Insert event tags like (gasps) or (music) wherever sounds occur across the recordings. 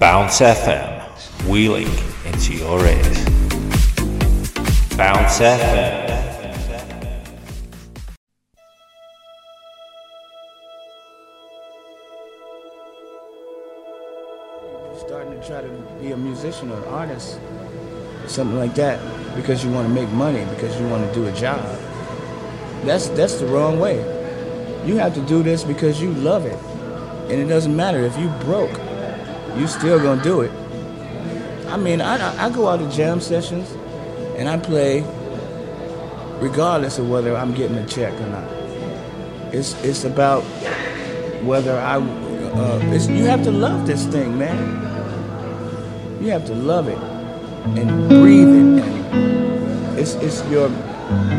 Bounce FM, wheeling into your ears. Bounce FM. starting to try to be a musician or an artist, something like that, because you want to make money, because you want to do a job. That's that's the wrong way. You have to do this because you love it, and it doesn't matter if you broke, you still gonna do it. I mean, I I go out to jam sessions, and I play, regardless of whether I'm getting a check or not. It's it's about whether I. Uh, you have to love this thing, man. You have to love it and breathe it. It's it's your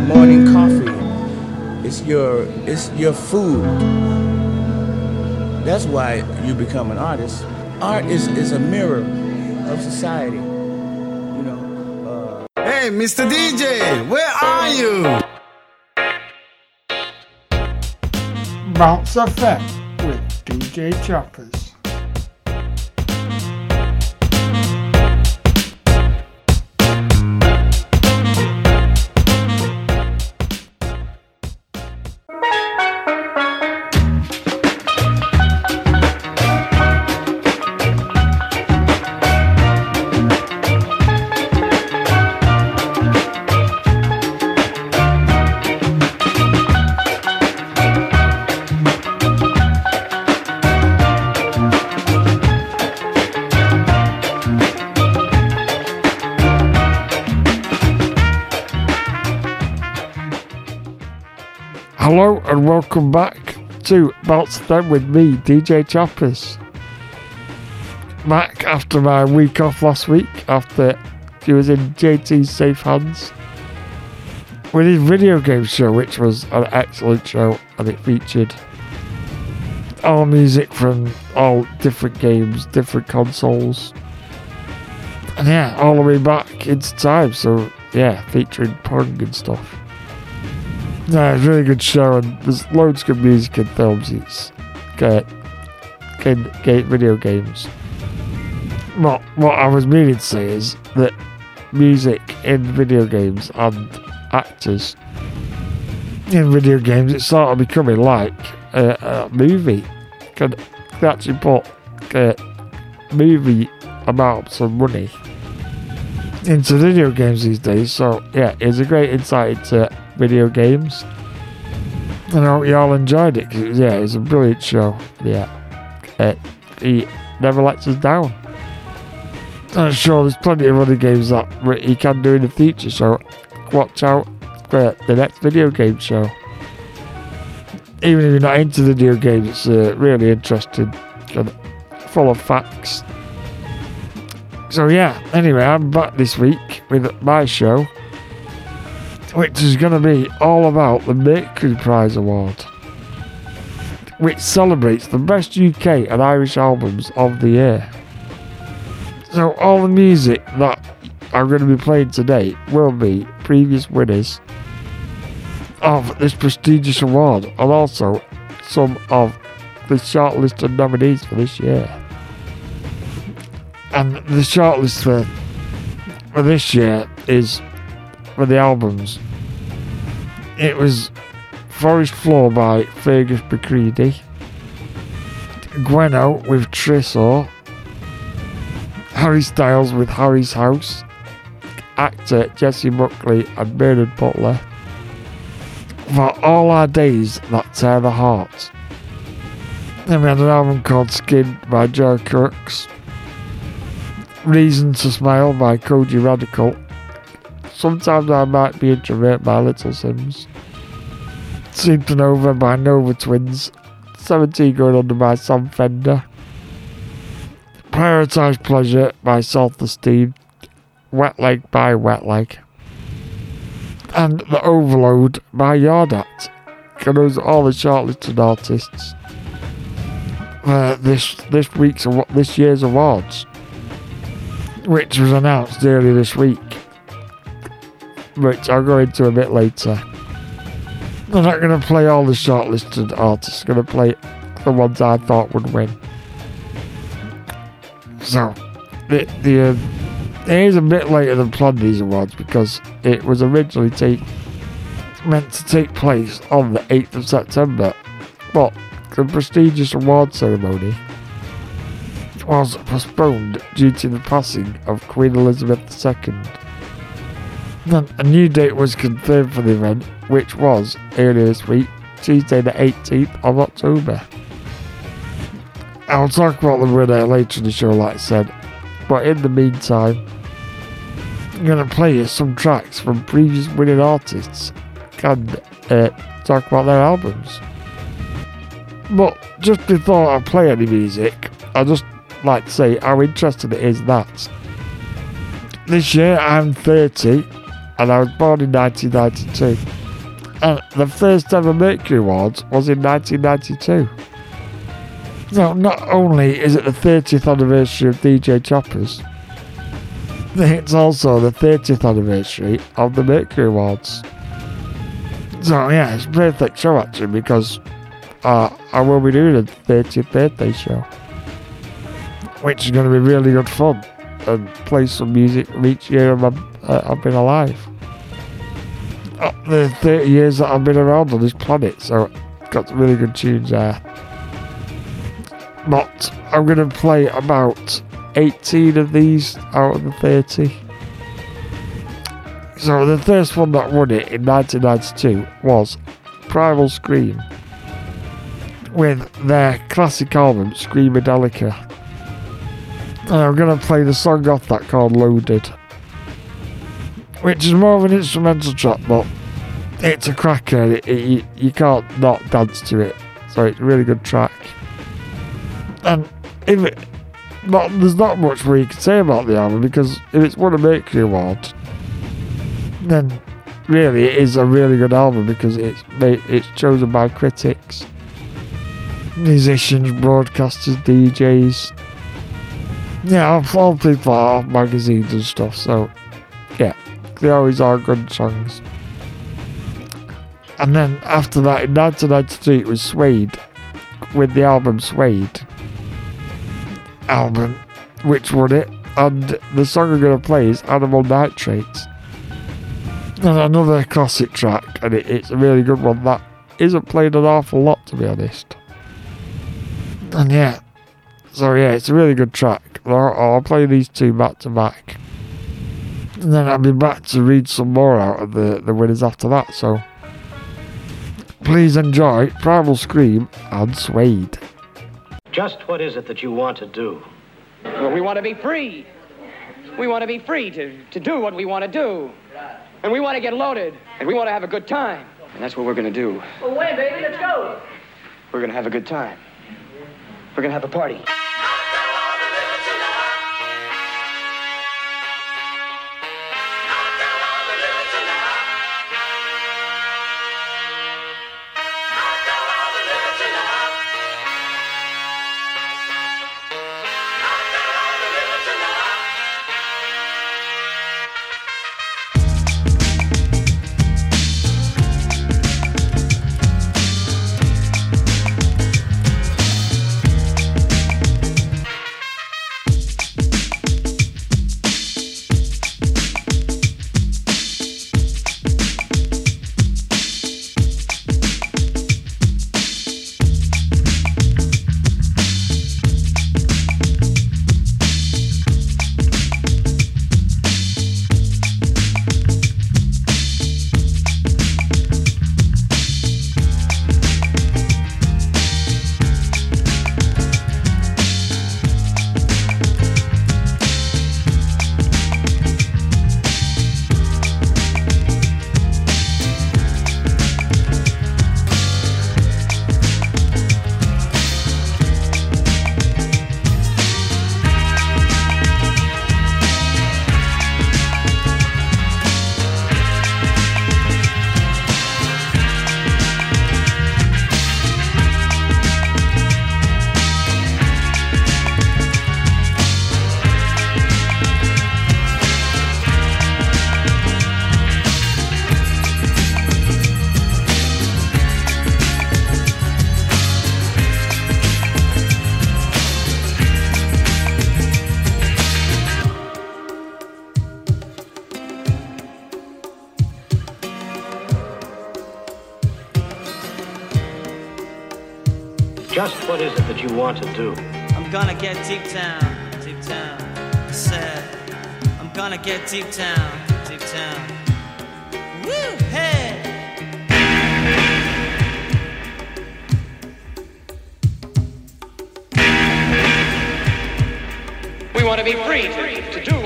morning coffee. It's your it's your food. That's why you become an artist. Art is, is a mirror of society. You know. Uh, Hey, Mr. DJ, where are you? Bounce FM with DJ Choppers. And welcome back to Bounce FM with me, DJ Choppers. Back after my week off last week, after he was in JT's safe hands, with his video game show, which was an excellent show, and it featured all music from all different games, different consoles. And yeah, all the way back into time, so yeah, featuring Pong and stuff. No, it's a really good show, and there's loads of good music and films. It's great, good, great video games. What what I was meaning to say is that music in video games and actors in video games, it's sort of becoming like a, a movie. Can can actually put a movie amounts of money into video games these days. So yeah, it's a great insight into video games. And I hope you all enjoyed it was, yeah, it was a brilliant show. Yeah, uh, he never lets us down. I'm sure there's plenty of other games that he can do in the future. So watch out for the next video game show. Even if you're not into video games, it's uh, really interesting and full of facts. So yeah, anyway, I'm back this week with my show which is going to be all about the Mercury Prize Award, which celebrates the best UK and Irish albums of the year. So, all the music that I'm going to be playing today will be previous winners of this prestigious award and also some of the shortlisted nominees for this year. And the shortlist for, for this year is for the albums. It was Forest Floor by Fergus McCreadie, Gwenno with Tresor, Harry Styles with Harry's House, actor Jessie Buckley and Bernard Butler, For All Our Days That Tear the Heart. Then we had an album called Skin by Joy Crookes, Reason to Smile by Kojey Radical, Sometimes I might be introvert by Little Simz. Supernova by Nova Twins. 17 going under my Sam Fender. Prioritize Pleasure by Self Esteem. Wet Leg by Wet Leg. And The Overload by Yard Act. And those are all the shortlisted artists for this this week's this year's awards, which was announced earlier this week which I'll go into a bit later. I'm not going to play all the shortlisted artists, I'm going to play the ones I thought would win. So, the, the uh, it is a bit later than planned these awards because it was originally take, meant to take place on the 8th of September, but the prestigious award ceremony was postponed due to the passing of Queen Elizabeth II. A new date was confirmed for the event, which was earlier this week, Tuesday the 18th of October. I'll talk about the winner later in the show, like I said, but in the meantime, I'm gonna play you some tracks from previous winning artists and uh, talk about their albums. But just before I play any music, I just like to say how interesting it is that this year I'm 30 and I was born in 1992. And the first ever Mercury Awards was in 1992. So not only is it the 30th anniversary of DJ Choppers, it's also the 30th anniversary of the Mercury Awards. So yeah, it's perfect show actually because uh, I will be doing a 30th birthday show, which is going to be really good fun and play some music from each year I've, uh, I've been alive. Uh, the 30 years that I've been around on this planet, so got some really good tunes there. But I'm going to play about 18 of these out of the 30. So the first one that won it in 1992 was Primal Scream with their classic album Screamadelica. And I'm going to play the song off that called Loaded, which is more of an instrumental track, but it's a cracker. It, it, you, you can't not dance to it. So it's a really good track. And if it, not, there's not much more you can say about the album because if it's won a Mercury Award, then really it is a really good album because it's made, it's chosen by critics, musicians, broadcasters, DJs. Yeah, all people magazines and stuff. So yeah, they always are good songs. And then after that, in 1993, it was Suede with the album Suede album, which won it. And the song I'm going to play is Animal Nitrates. And another classic track, and it, it's a really good one that isn't played an awful lot, to be honest. And yeah, so yeah, it's a really good track. I'll, I'll play these two back to back. And then I'll be back to read some more out of the, the winners after that, so please enjoy Primal Scream and Suede. Just what is it that you want to do? Well, we want to be free. We want to be free to, to do what we want to do. And we want to get loaded. And we want to have a good time. And that's what we're going to do. Well, wait, baby, let's go. We're going to have a good time. We're going to have a party. Want to do? I'm gonna get deep down, deep down. I said, I'm gonna get deep down, deep down. Woo, hey! We want to be free to, to do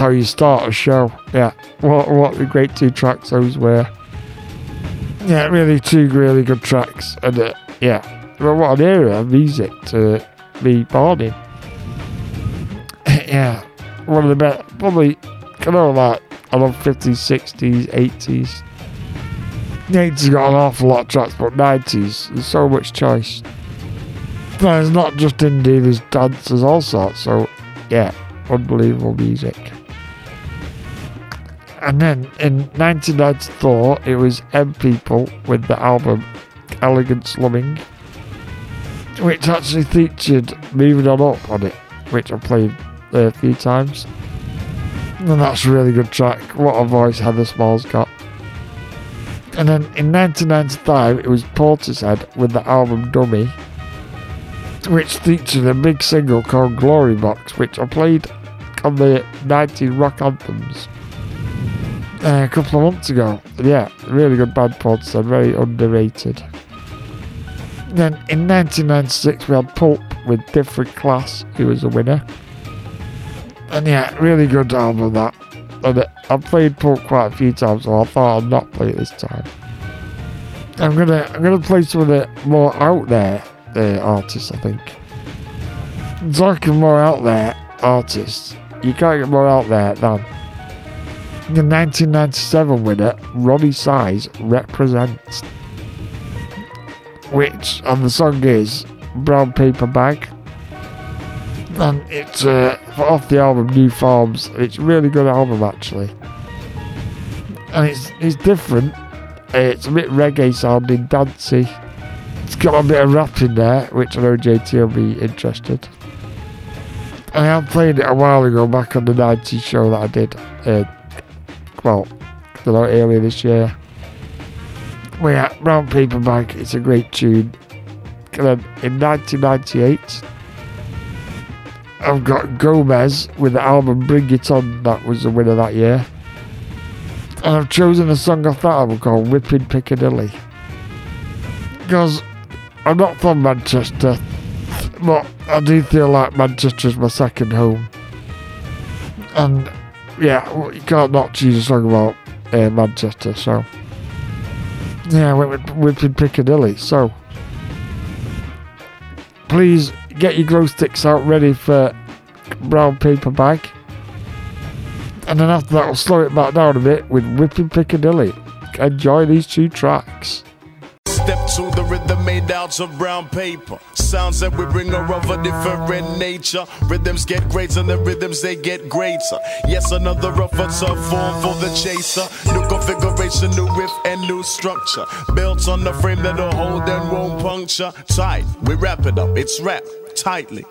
how you start a show. Yeah, what, what the great two tracks those were. Yeah, really two really good tracks. And uh, yeah, well, what an era of music to be born in. (laughs) yeah, one of the best, probably, I know, like, I love 50s, 60s, 80s. The 80s got an awful lot of tracks, but 90s, there's so much choice. There's not just indie, there's dance, there's all sorts. So, yeah, unbelievable music. And then in 1994, it was M People with the album Elegant Slumming, which actually featured Moving On Up on it, which I played a few times. And that's a really good track. What a voice Heather Small's got. And then in 1995, it was Portishead with the album Dummy, which featured a big single called Glory Box, which I played on the 90s rock anthems uh, a couple of months ago. Yeah, really good band Portishead, very underrated. Then in 1996, we had Pulp with Different Class, who was a winner. And yeah, really good album that. And I've played Pulp quite a few times, so I thought I'd not play it this time. I'm gonna I'm gonna play some of the more out there uh, artists. I think. Talking more out there artists, you can't get more out there than the 1997 winner Roni Size Reprazent, which and the song is Brown Paper Bag and it's uh, off the album New Forms. It's really good album actually, and it's it's different. It's a bit reggae sounding, dancey. It's got a bit of rap in there, which I know JT will be interested. I have played it a while ago, back on the 90s show that I did. Uh, well, I don't earlier this year. We had Brown Paper Bag. It's a great tune. And then in 1998. I've got Gomez with the album Bring It On, that was the winner that year. And I've chosen a song off that album called Whipping Piccadilly. Because I'm not from Manchester, but I do feel like Manchester's my second home. And yeah, you can't not choose a song about uh, Manchester, so. Yeah, with Whipping Piccadilly, so. Please get your glow sticks out ready for brown paper bag. And then after that, we'll slow it back down a bit with Whipping Piccadilly. Enjoy these two tracks. Step to the rhythm made out of brown paper. Sounds that we bring are of a different nature. Rhythms get greater, than the rhythms they get greater. Yes, another rougher tough form for the chaser. New configuration, new riff, and new structure. Built on the frame that'll hold and won't puncture. Tight, we wrap it up, it's wrapped tightly.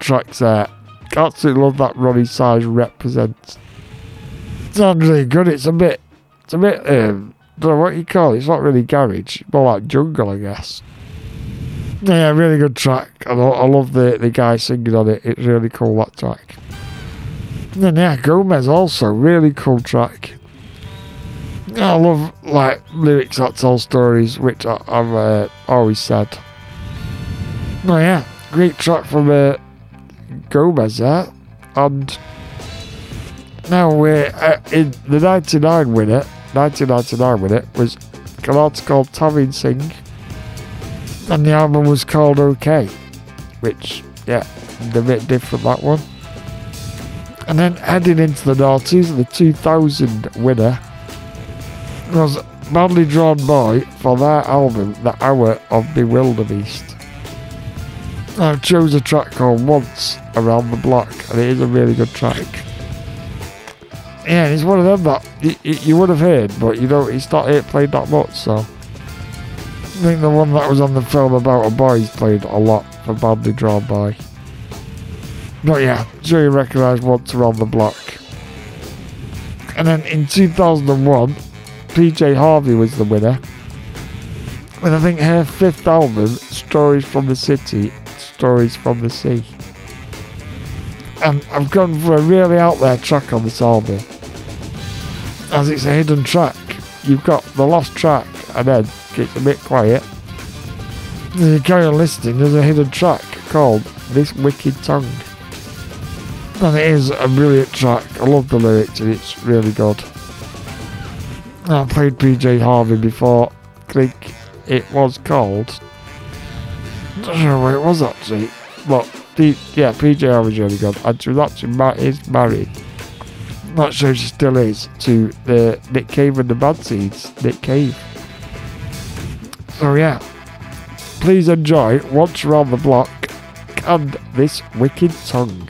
Tracks there. Absolutely love that Roni Size Reprazent. Sounds really good. It's a bit, it's a bit, um, don't know what you call it. It's not really garage, more like jungle, I guess. Yeah, really good track. I, I love the, the guy singing on it. It's really cool, that track. And then, yeah, Gomez also, really cool track. I love, like, lyrics that tell stories, which I, I've uh, always said. Oh yeah, great track from uh, Gomez there. And now we're uh, in the 99 winner, 1999 winner was an artist called Talvin Singh. And the album was called OK, which, yeah, a bit different that one. And then heading into the noughties, the 2000 winner was Badly Drawn Boy for their album, The Hour of Bewilderbeast. I chose a track called Once Around the Block, and it is a really good track. Yeah, it's one of them that you, you, would have heard, but you know, it's not it played that much, so. I think the one that was on the film about a boy is played a lot for Badly Drawn Boy. But yeah, sure you recognise Once Around the Block. And then in 2001, PJ Harvey was the winner. With I think her fifth album, Stories from the City, Stories from the Sea. And I've gone for a really out there track on this album. As it's a hidden track. You've got the last track and then it's a bit quiet. Then you carry on listening, there's a hidden track called This Wicked Tongue. And it is a brilliant track. I love the lyrics and it's really good. I played PJ Harvey before. I think it was called where it was actually. But yeah, PJ Harvey really good. and Tulachi Matt is married. Not sure she still is to the Nick Cave and the Bad Seeds, Nick Cave. So yeah, please enjoy Once Around the Block and this wicked song.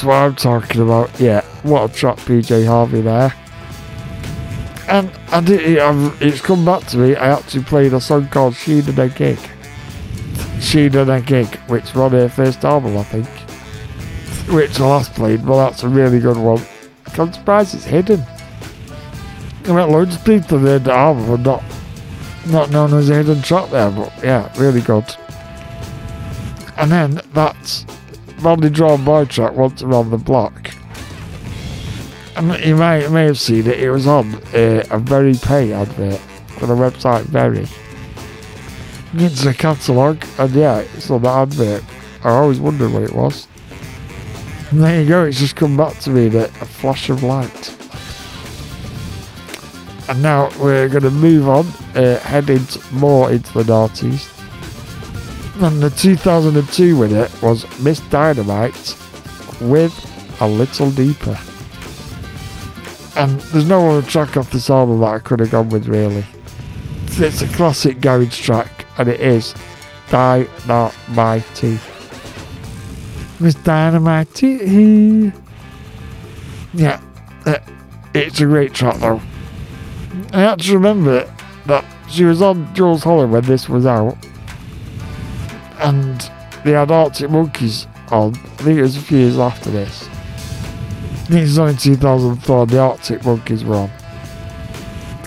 That's what I'm talking about. Yeah, what a track, PJ Harvey there. And did, it, um, it's come back to me. I actually played a song called "Sheela-Na-Gig. Sheen and a Gig, which was on her first album, I think. Which I last played, but that's a really good one. I'm surprised it's hidden. I met loads of people in the album and not, not known as a hidden track there, but yeah, really good. And then that's Badly Drawn Boy track once around the block. And you may, may have seen it, it was on uh, a Very Pay advert for the website Very. It's a catalogue, and yeah, it's on that advert. I always wondered what it was. And there you go, it's just come back to me that a flash of light. And now we're going to move on, uh, more into the noughties. And the 2002 winner was Ms. Dynamite with A Little Deeper. And there's no other track off this album that I could have gone with, really. It's a classic garage track, and it is Dynamite. Ms. Dynamite. Yeah, uh, it's a great track, though. I have to remember that she was on Jools Holland when this was out and they had Arctic Monkeys on. I think it was a few years after this. I think it was only 2004 the Arctic Monkeys were on.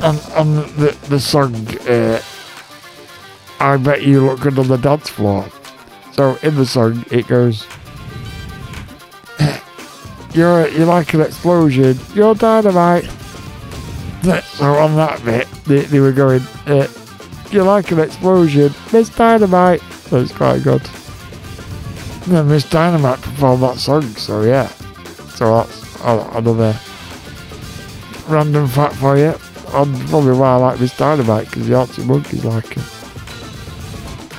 And, and the, the song, uh, I Bet You Look Good on the Dance Floor. So in the song, it goes, (coughs) You're, you're like an explosion, you're dynamite. So on that bit, they, they were going, uh, You're like an explosion, Miss Dynamite. It's quite good. And then Ms. Dynamite performed that song, so yeah. So that's another random fact for you. And probably why I like Ms. Dynamite, because the Arctic Monkeys like it.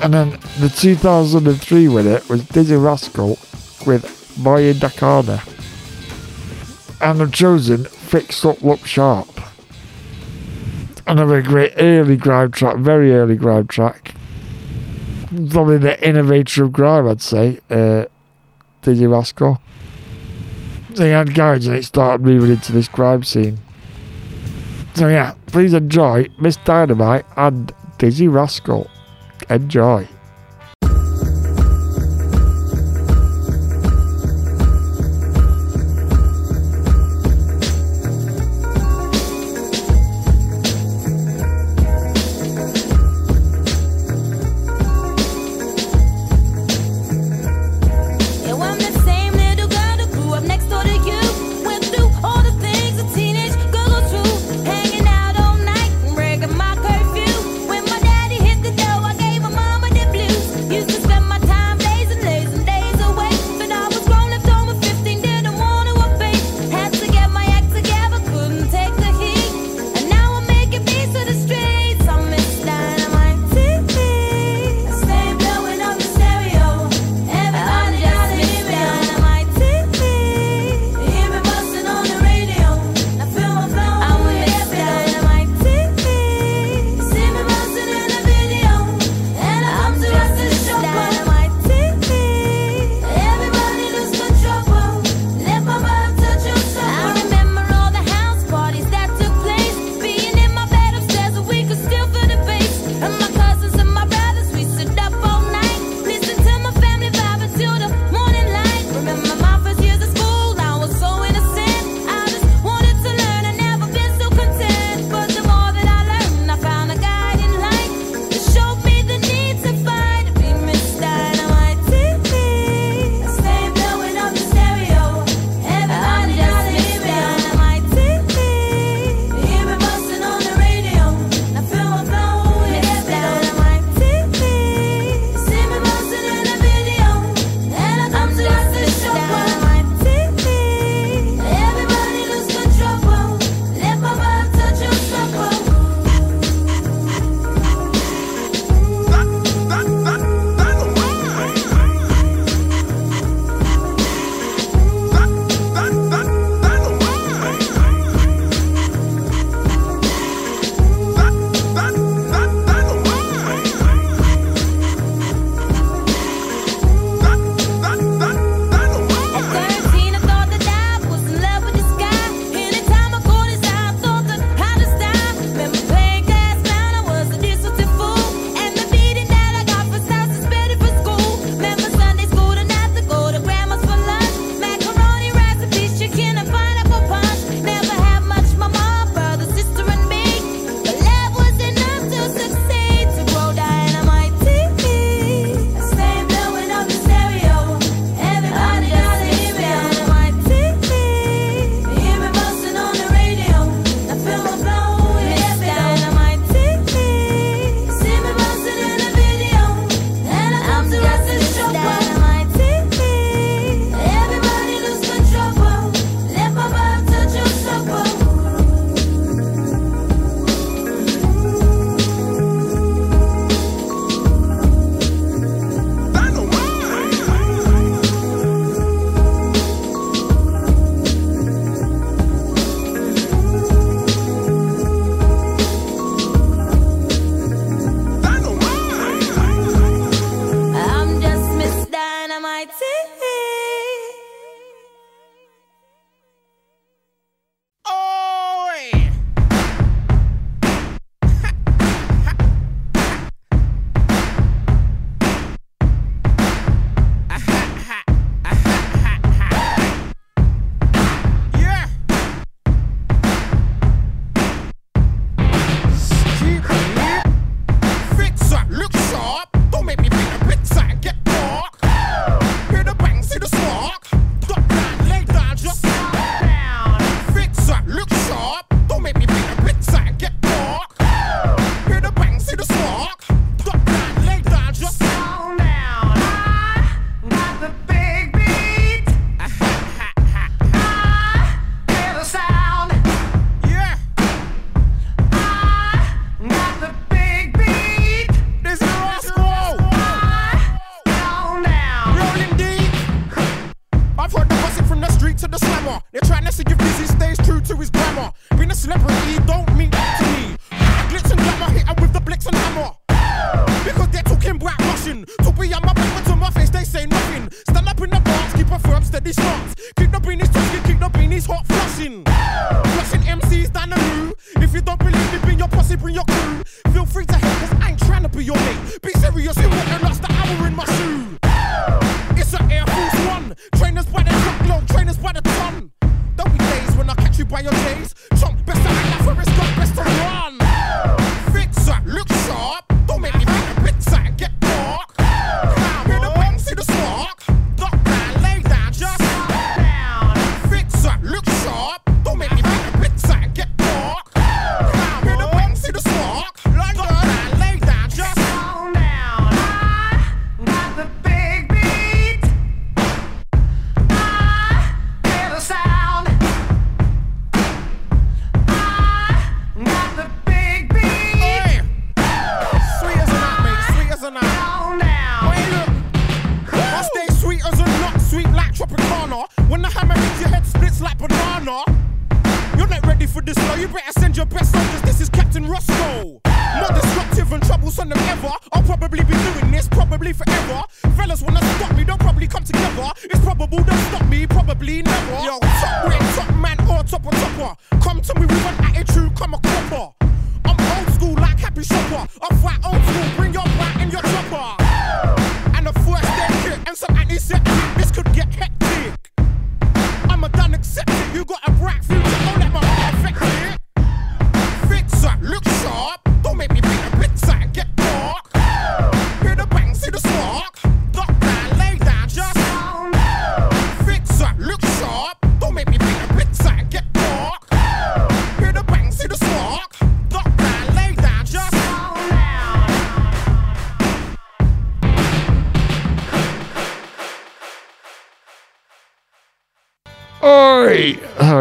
And then the 2003 winner was Dizzee Rascal with Boy in Corner. And I've chosen Fixed Up Look Sharp. Another great early grime track, very early grime track probably the innovator of grime, I'd say, uh, Dizzee Rascal. He had garage and it started moving into this crime scene. So yeah, please enjoy Ms. Dynamite and Dizzee Rascal. Enjoy.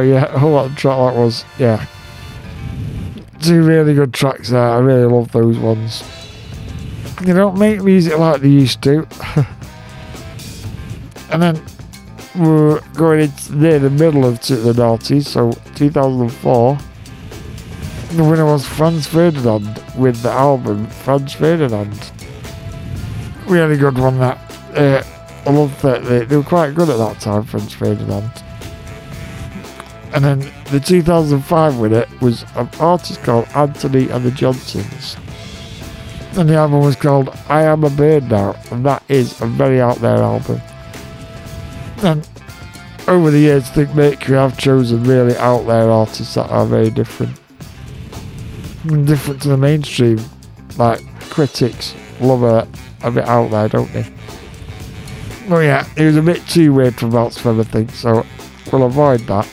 Yeah, oh a track that was. Yeah. Two really good tracks there. I really love those ones. They don't make music like they used to. (laughs) and then we're going into near the middle of the noughties, so 2004. The winner was Franz Ferdinand with the album Franz Ferdinand. Really good one that. Uh, I love that they, they were quite good at that time, Franz Ferdinand. And then the 2005 winner was an artist called Antony and the Johnsons. And the album was called I Am a Bird Now, and that is a very out there album. And over the years, I think Mercury have chosen really out there artists that are very different. Different to the mainstream. Like, critics love a, a bit out there, don't they? Well, yeah, it was a bit too weird for Melts for everything, so we'll avoid that.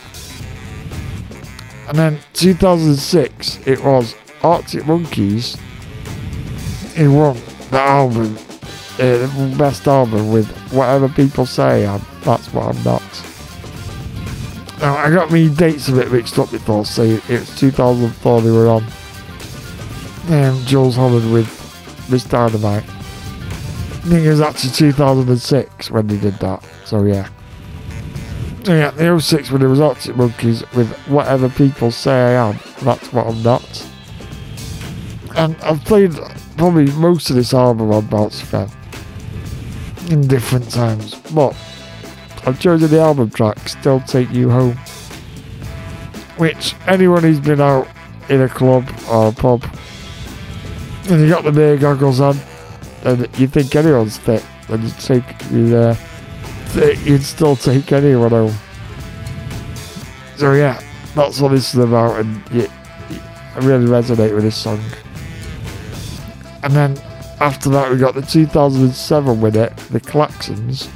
And then 2006, it was Arctic Monkeys who won the album, uh, the best album with Whatever People Say I Am, That's What I'm Not. Now, I got me dates a bit mixed up before, so it was 2004 they were on. Um, Jools Holland with Ms. Dynamite. I think it was actually 2006 when they did that, so yeah. Yeah, the 06 when it was Arctic Monkeys with Whatever People Say I Am, That's What I'm Not. And I've played probably most of this album on Bounce Fan in different times, but I've chosen the album track Still Take You Home, which anyone who's been out in a club or a pub and you got the beer goggles on and you think anyone's fit, then you take you there you'd still take anyone home. So yeah, that's what this is about, and yeah, I really resonate with this song. And then after that, we got the 2007 winner, the Klaxons,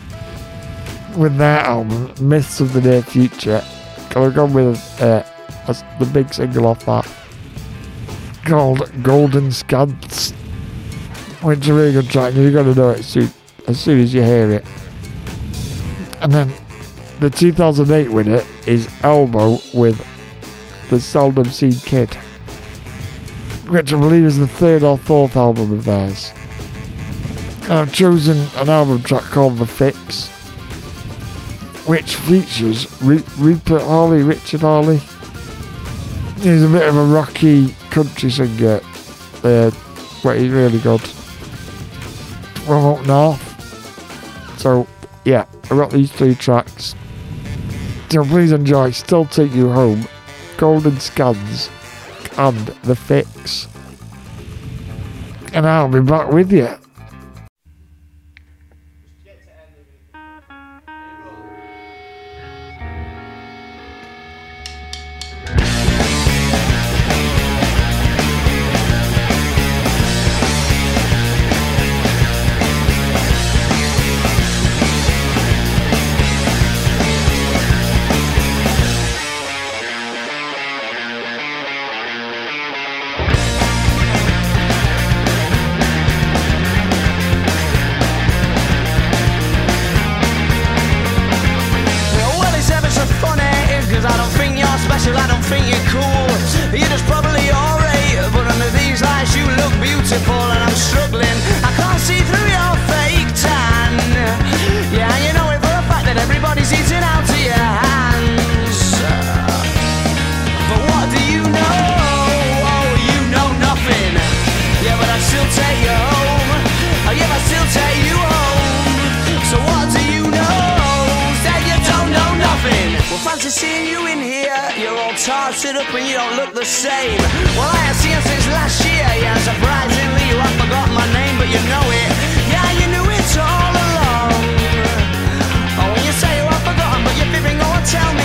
with their album Myths of the Near Future. I've gone with uh, the big single off that called Golden Skans, which is a really good track. You're gonna know it soon, as soon as you hear it. And then the 2008 winner is Elbow with the Seldom Seen Kid, which I believe is the third or fourth album of theirs. I've chosen an album track called The Fix, which features Ru- Rupert Hawley, Richard Hawley. He's a bit of a rocky country singer, uh, but he's really good. From up north. So, yeah, I got these three tracks. So please enjoy Still Take You Home, Golden Skans, and The Fix. And I'll be back with you. You're probably alright, but under these lights you look beautiful and I'm struggling. I can't see through your fake tan. Yeah, you know it for a fact that everybody's eating out of your hands. But what do you know? Oh, you know nothing. Yeah, but I still take you home. Oh, yeah, I still take you home. So what do you know? Say you don't know nothing. Well, fancy seeing you in You're all up and you don't look the same. Well, I seen since last year. Yeah, surprisingly, you have forgotten my name, but you know it. Yeah, you knew it all along. Oh, when you say you have forgotten, but you're fibbing, go and tell me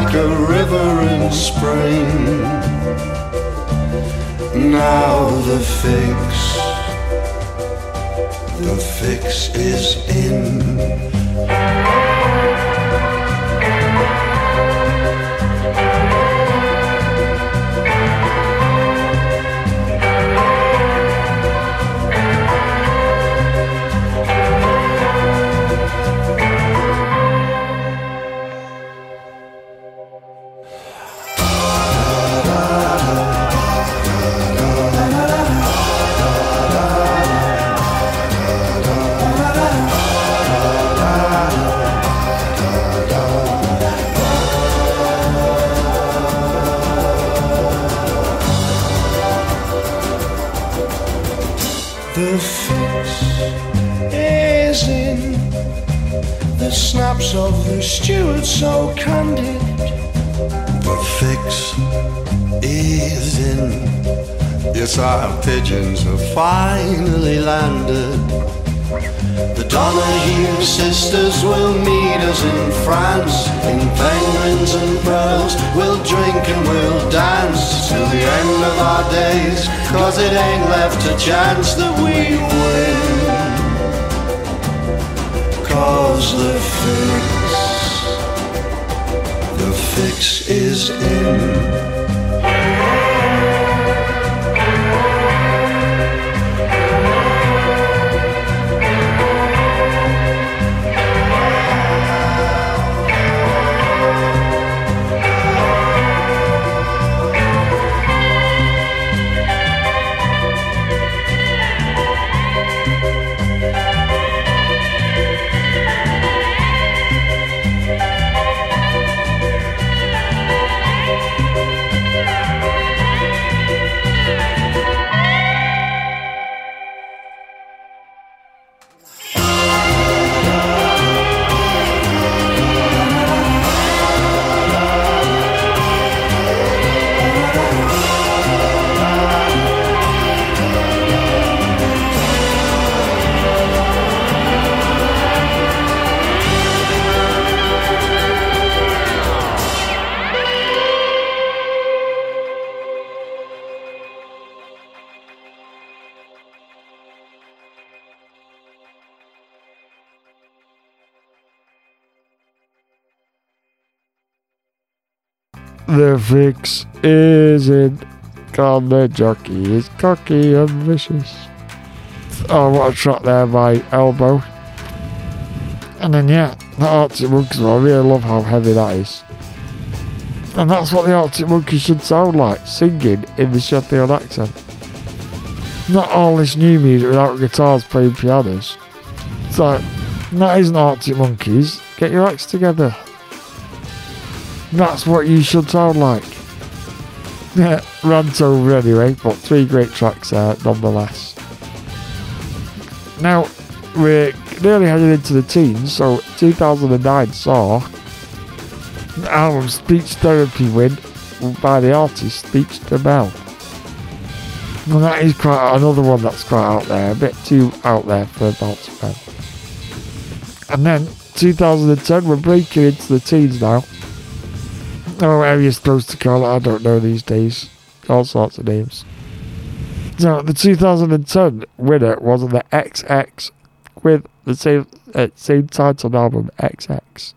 like a river in spring. Now the fix, the fix is chance that we win. Cause the fix, the fix is in. Fix is in. God, the jockey is cocky and vicious. Oh, what a track there by Elbow. And then, yeah, the Arctic Monkeys I really love how heavy that is. And that's what the Arctic Monkeys should sound like, singing in the Sheffield accent. Not all this new music without guitars playing pianos. Like, that isn't Arctic Monkeys. Get your acts together. That's what you should sound like. (laughs) Rant over anyway, but three great tracks there nonetheless. Now, we're nearly heading into the teens, so 2009 saw the album Speech Therapy win by the artist Speech Debelle. And that is quite another one that's quite out there, a bit too out there for Mel. And then 2010, we're breaking into the teens now. Or whatever you're supposed to call it. I don't know these days. All sorts of names. So the 2010 winner was on the XX with the same uh, same title album XX.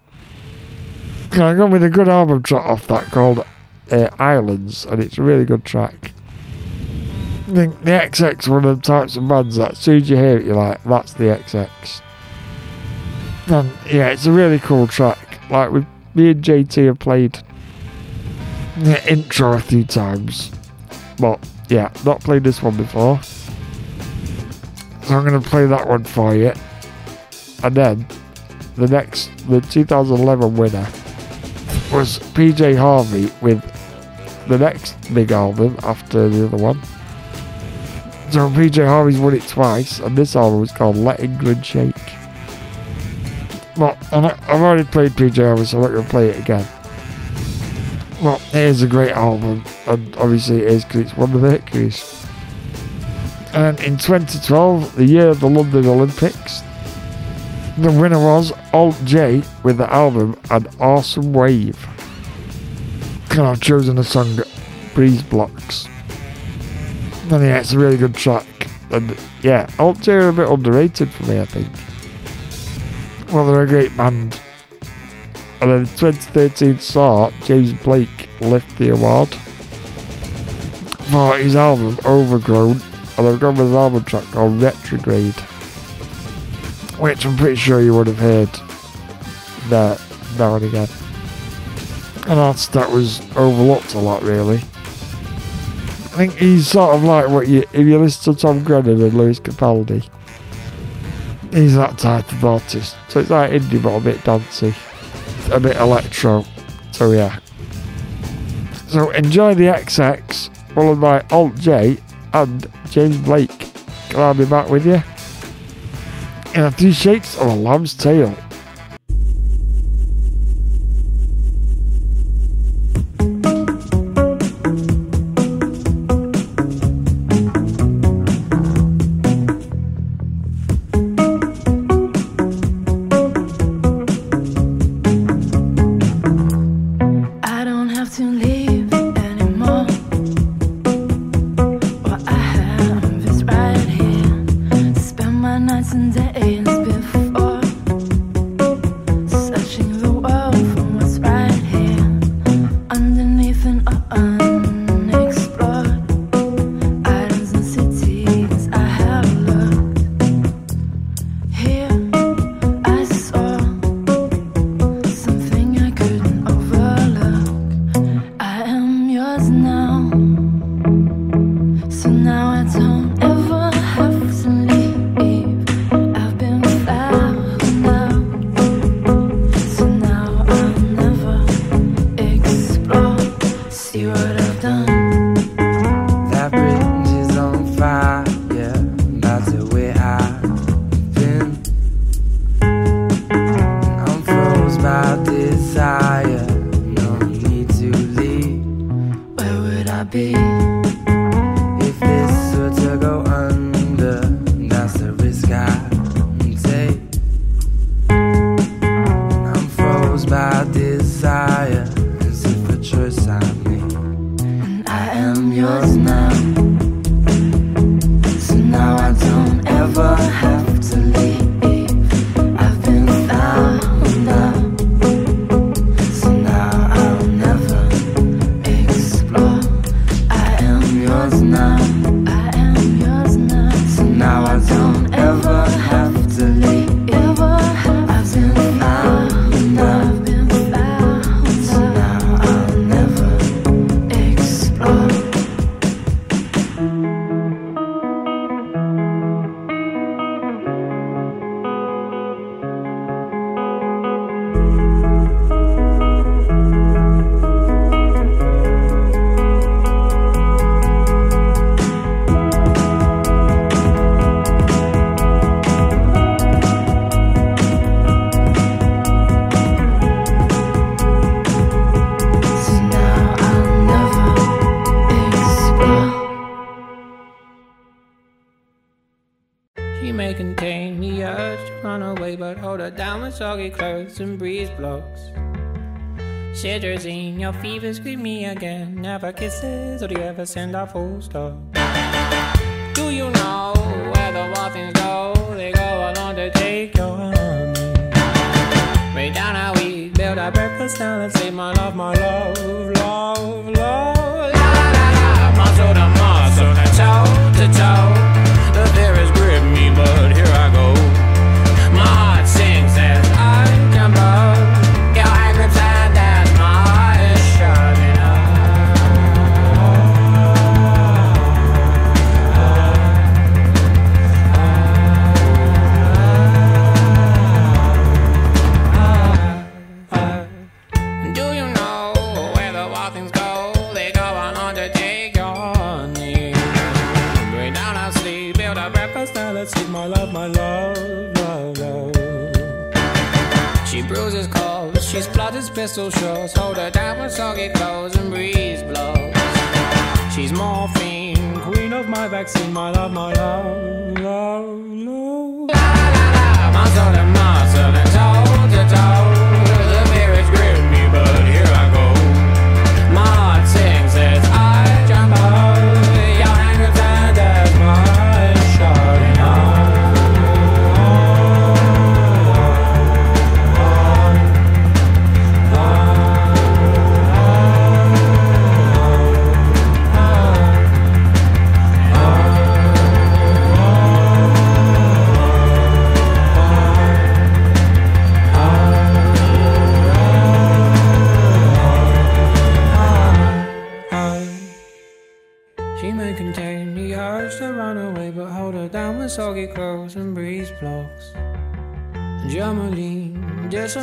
I got with a good album track off that called uh, Islands, and it's a really good track. I think the XX one of the types of bands that as soon as you hear it, you're like, that's the XX. And yeah, it's a really cool track. Like with me and JT have played the intro a few times, but yeah, not played this one before. So I'm going to play that one for you. And then the next, the 2011 winner was PJ Harvey with the next big album after the other one. So PJ Harvey's won it twice, and this album was called Let England Shake. Well, I've already played PJ Harvey, so I'm not going to play it again. Well, it is a great album, and obviously it is because it's one of the Mercury's. And in 2012, the year of the London Olympics, the winner was Alt J with the album An Awesome Wave. And I've chosen the song Breeze Blocks. And yeah, it's a really good track. And yeah, Alt J are a bit underrated for me, I think. Well, they're a great band. And then in 2013 saw James Blake lift the award for his album Overgrown. And I've with an album track called Retrograde. Which I'm pretty sure you would have heard there now and again. And that's, that was overlooked a lot, really. I think he's sort of like what you, if you listen to Tom Grennan and Lewis Capaldi, he's that type of artist. So it's like indie but a bit dancey, a bit electro. So yeah. So enjoy the XX, followed by Alt J and James Blake. Can I be back with you? In a few shakes of a lamb's tail. breaks and breeze blocks. Shitters in your fever, scream me again. Never kisses, or do you ever send a full stop? Do you know where the waffins go? They go along to take your honey. Way down how we build our breakfast down and say, My love, my love. love. back, my love, my love.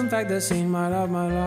fact, that seemed my love, my life.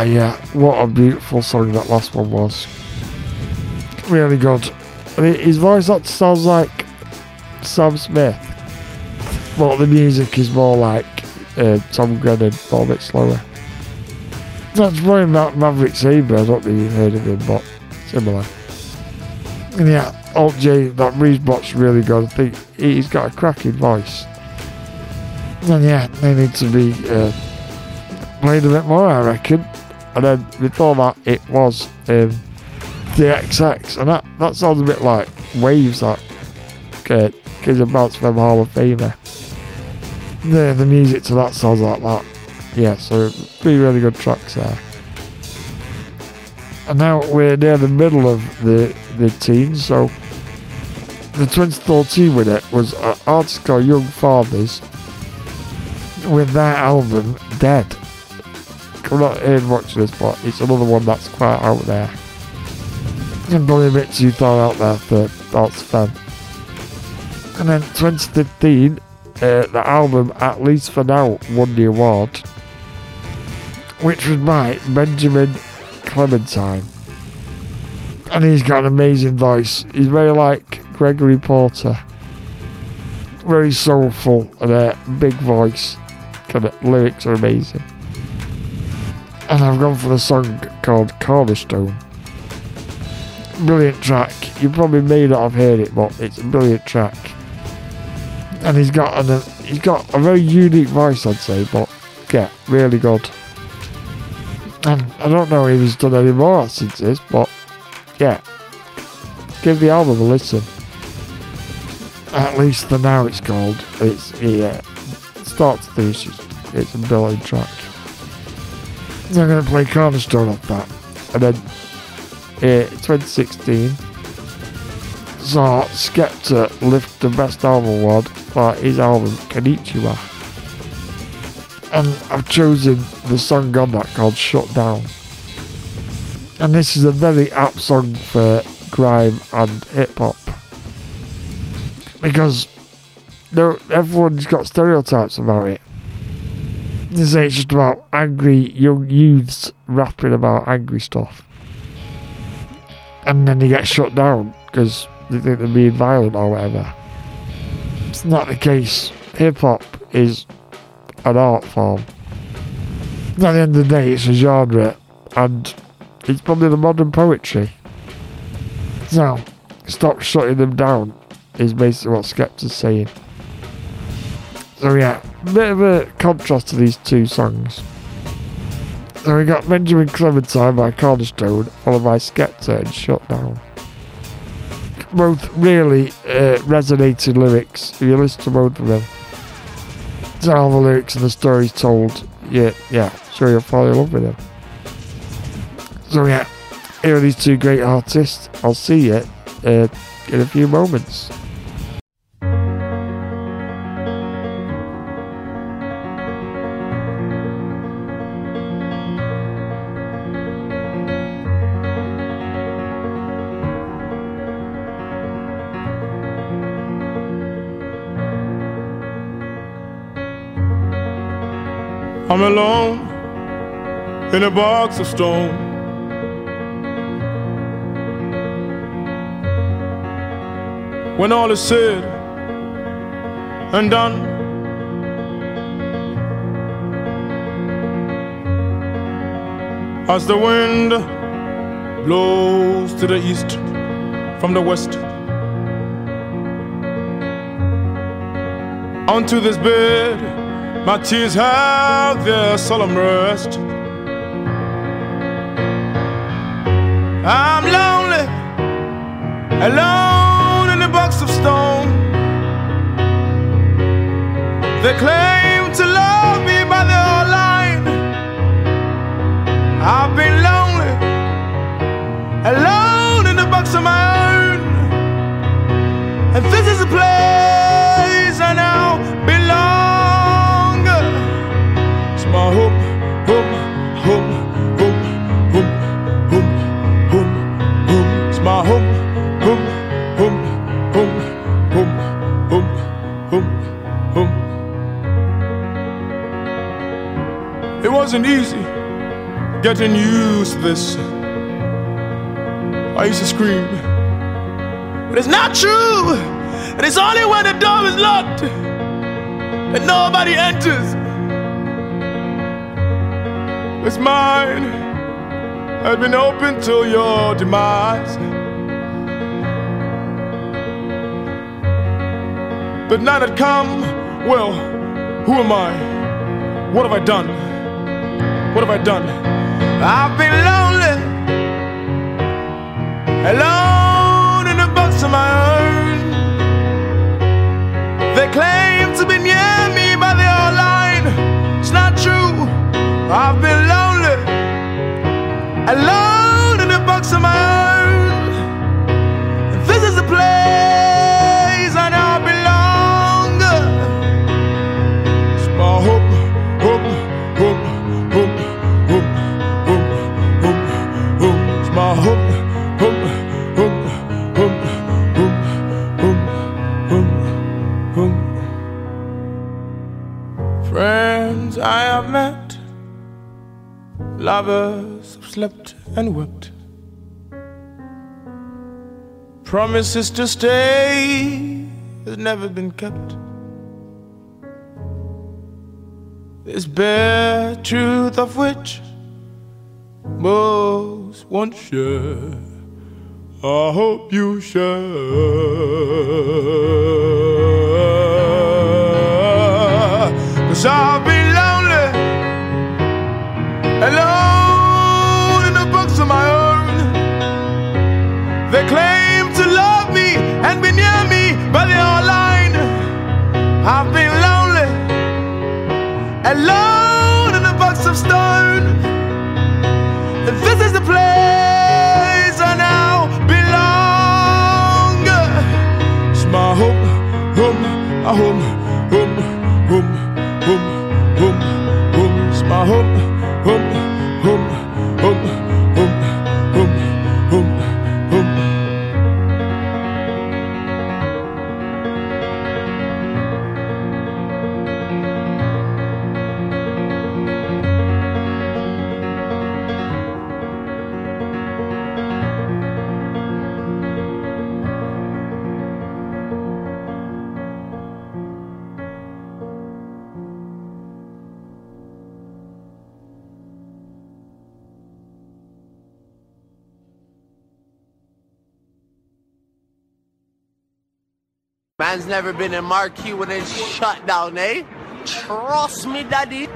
Ah, yeah, what a beautiful song that last one was. Really good. I mean, his voice sounds like Sam Smith, but the music is more like uh, Tom Grennan, but a bit slower. That's probably Ma- Maverick Sabre, I don't if you've heard of him, but similar. And yeah, Alt J, that Breezebot's really good. I think he's got a cracking voice. And yeah, they need to be uh, played a bit more, I reckon. And then before that, it was um, the XX, and that, that sounds a bit like Waves, that uh, Kids about from Hall of Famer. The, the music to that sounds like that. Yeah, so three really good tracks there. And now we're near the middle of the, the teens, so the 2013 winner was an artist called Young Fathers with their album Dead. I'm not here watching this, but it's another one that's quite out there. And probably a bit too far out there for Arts fan. And then 2015, uh, the album At Least For Now won the award, which was by Benjamin Clementine. And he's got an amazing voice. He's very like Gregory Porter. Very soulful and a big voice. Kind of lyrics are amazing. And I've gone for the song called Cornerstone. Brilliant track. You probably may not have heard it, but it's a brilliant track. And he's got an, he's got a very unique voice, I'd say, but yeah, really good. And I don't know if he's done any more since this, but yeah, give the album a listen. At least for now, it's called. It's yeah, start to finish, it's, it's a brilliant track. I'm going to play Cornerstone off that. And then, uh, 2016, saw Skepta lift the Best Album Award for his album Konnichiwa. And I've chosen the song on that called Shut Down. And this is a very apt song for grime and hip hop. Because everyone's got stereotypes about it. They say it's just about angry young youths rapping about angry stuff. And then they get shut down because they think they're being violent or whatever. It's not the case. Hip hop is an art form. At the end of the day, it's a genre, and it's probably the modern poetry. So, stop shutting them down, is basically what Skepta's saying. So, yeah, bit of a contrast to these two songs. So, we got Benjamin Clementine by Cornerstone, followed by Skepta and Shutdown. Both really uh, resonating lyrics, if you listen to both of them. To all the lyrics and the stories told, yeah, yeah, sure you'll fall in love with them. So yeah, here are these two great artists. I'll see you uh, in a few moments. I'm alone in a box of stone. When all is said and done, as the wind blows to the east from the west. Onto this bed, my tears have their solemn rest. I'm lonely, alone in a box of stone. They claim to love me, but they're lying. I've been lonely, alone in a box of my own. And this is a place wasn't easy getting used to this. I used to scream. But it's not true. And it's only when the door is locked that nobody enters. It's mine. Has been open till your demise. But now that come, well, who am I? What have I done? What have I done? I've been lonely, alone in a box of my own. They claim to be near me, but they all lying. It's not true. I've been lonely, alone Friends I have met, lovers have slept and wept. Promises to stay has never been kept. This bare truth of which most won't share. I hope you share. Cause I've been lonely, alone in a box of my own. They claim to love me and be near me, but they are lying. I've been lonely, alone Man's never been in marquee when it's shut down, eh? Trust me, daddy.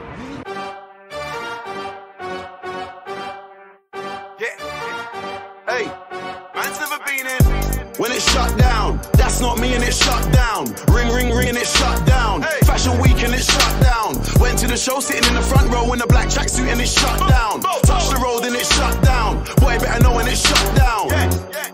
Hey, man's never been in. When it's shut down, that's not me and it's shut down. Ring, ring, ring and it's shut down. Fashion week and it's shut down. Went to the show sitting in the front row in a black tracksuit and it's shut down. Touch the road and it's shut down. Boy, better know when it's shut down. Yeah,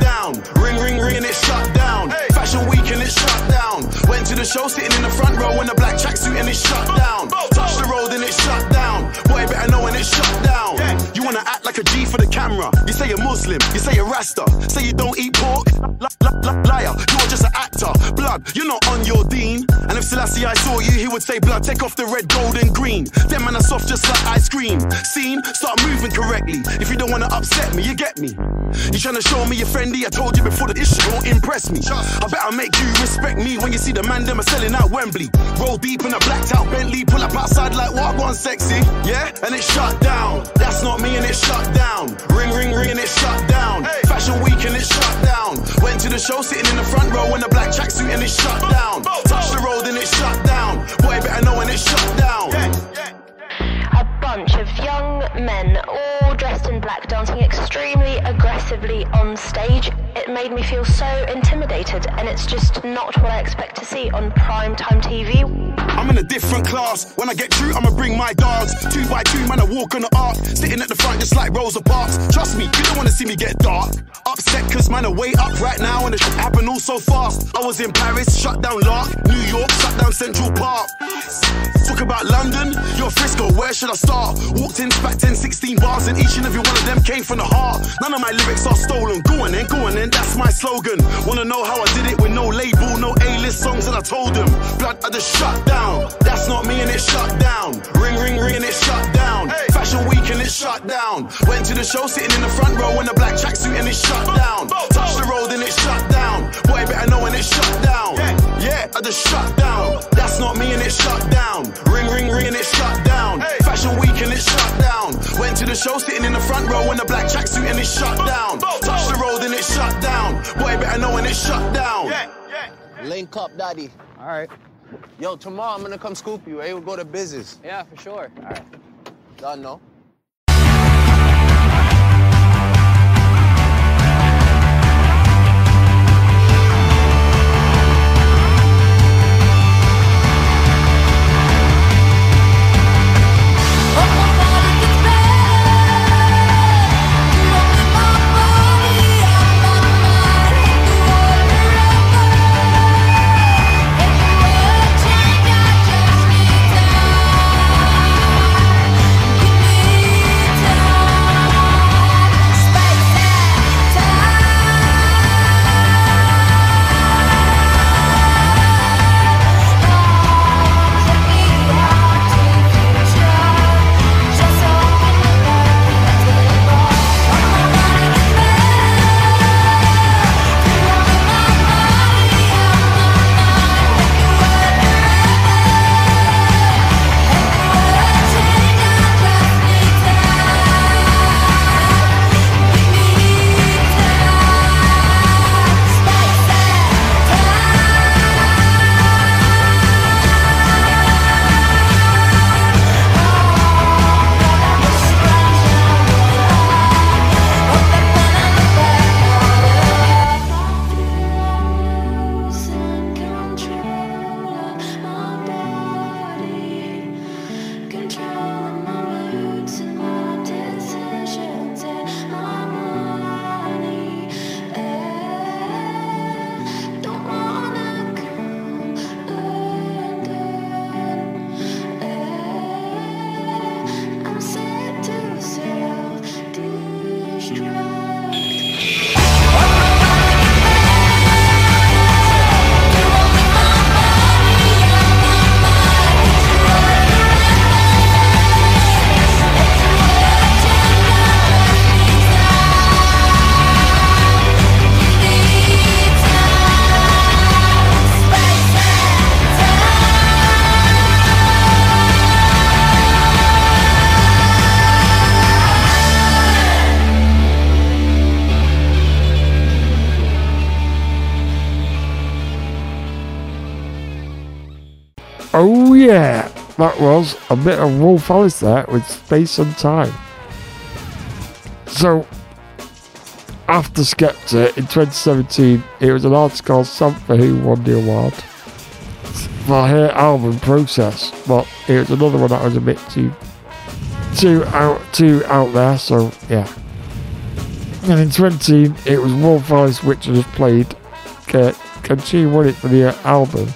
down. Ring, ring, ring, and it's shut down. Fashion week and it's shut down. Went to the show sitting in the front row in a black tracksuit and it's shut down. Touch the road and it's shut down. Boy, better know when it's shut down. You wanna act like a G for the camera. You say you're Muslim, you say you're Rasta. Say you don't eat pork. Li- li- li- liar, you're just an actor. Blood, you're not on your deen. And if Selassie I saw you, he would say, Blood, take off the red, gold, and green. Them man are soft just like ice cream. Scene, start moving correctly. If you don't wanna upset me, you get me. You tryna show me you're friendly? I told you before the issue won't impress me. I better make you respect me when you see the man them are selling out Wembley. Roll deep in a blacked out Bentley, pull up outside like what one sexy. Yeah, and it's shut down. That's not me and it's shut down. Ring, ring, ring and it's shut down. Fashion week and it's shut down. Went to the show sitting in the front row in a black tracksuit and it's shut down. Touch the road and it's shut down. Boy, better know when it's shut down. A bunch of young men, all dressed in black, dancing extremely aggressively on stage. It made me feel so intimidated, and it's just not what I expect to see on primetime TV. I'm in a different class. When I get through, I'ma bring my dogs. Two by two, man, I walk on the arc. Sitting at the front just like Rosa Parks. Trust me, you don't wanna see me get dark. Upset cause man, I way up right now and the shit happen all so fast. I was in Paris, shut down Lark. New York, shut down Central Park. Talk about London, you're Frisco, where should I start? Walked in, spat 10, 16 bars, and each and every one of them came from the heart. None of my lyrics are stolen. Go on then, go on then, that's my slogan. Wanna know how I did it with no label, no A-list songs, and I told them. Blood, I just shut down. That's not me and it's shut down. Ring, ring, ring and it's shut down. Fashion week and it's shut down. Went to the show sitting in the front row in a black tracksuit and it's shut down. Touch the road and it's shut down. Boy, better know when it's shut down. Yeah, I just shut down. That's not me and it's shut down. Ring, ring, ring and it's shut down. Fashion week and it's shut down. Went to the show sitting in the front row in a black tracksuit and it's shut down. Touch the road and it's shut down. Boy, better know when it's shut down. Link up, daddy. All right. Yo, tomorrow I'm gonna come scoop you, eh? We'll go to business. Yeah, for sure. All right. Done, no? Was a bit of Wolf Alice there with Space and Time. So, after Skepta in 2017, it was an artist called Sampha who won the award for her album Process, but it was another one that was a bit too too out too out there. So yeah. And in 20, it was Wolf Alice which just played. Uh, and she won it for the album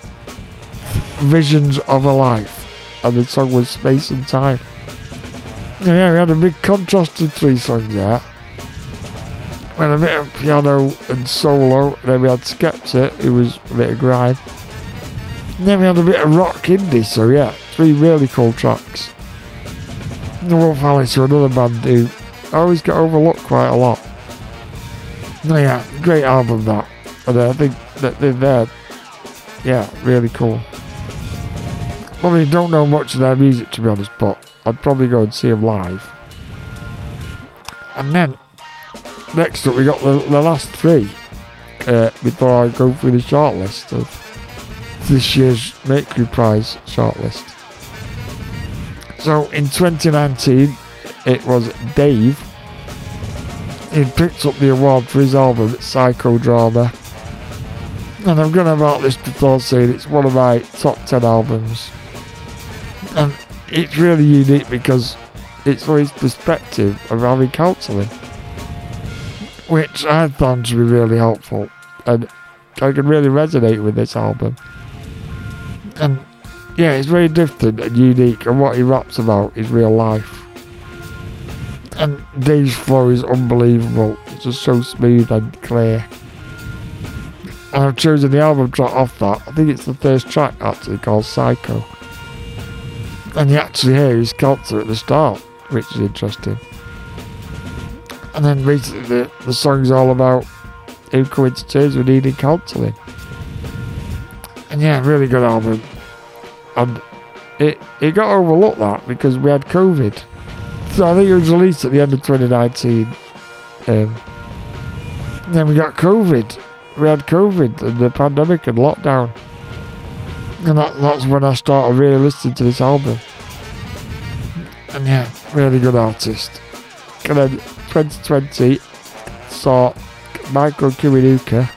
Visions of a Life, and the song was Space and Time. Yeah, we had a big contrasted three songs there. We had a bit of piano and solo, then we had Skepta, who was a bit of grime. And then we had a bit of rock indie, so yeah, three really cool tracks. The Wolf Alice are another band who always get overlooked quite a lot. No, yeah, great album that. And I think that they're there. Yeah, really cool. I don't know much of their music to be honest, but I'd probably go and see them live. And then, next up, we got the, the last three uh, before I go through the shortlist of this year's Mercury Prize shortlist. So in 2019, it was Dave. He picked up the award for his album Psychodrama. And I'm going about this before saying it's one of my top 10 albums. And it's really unique because it's for his perspective of having counselling, which I found to be really helpful. And I can really resonate with this album. And yeah, it's very different and unique, and what he raps about is real life. And Dave's flow is unbelievable. It's just so smooth and clear. And I've chosen the album track off that. I think it's the first track actually called Psycho. And you actually hear his cancer at the start, which is interesting. And then basically the, the song's all about to terms with needing counselling. And yeah, really good album. And it it got overlooked that because we had COVID. So I think it was released at the end of 2019. Um, then we got COVID. We had COVID and the pandemic and lockdown. And that, that's when I started really listening to this album. And yeah, really good artist. And then 2020 saw Michael Kiwanuka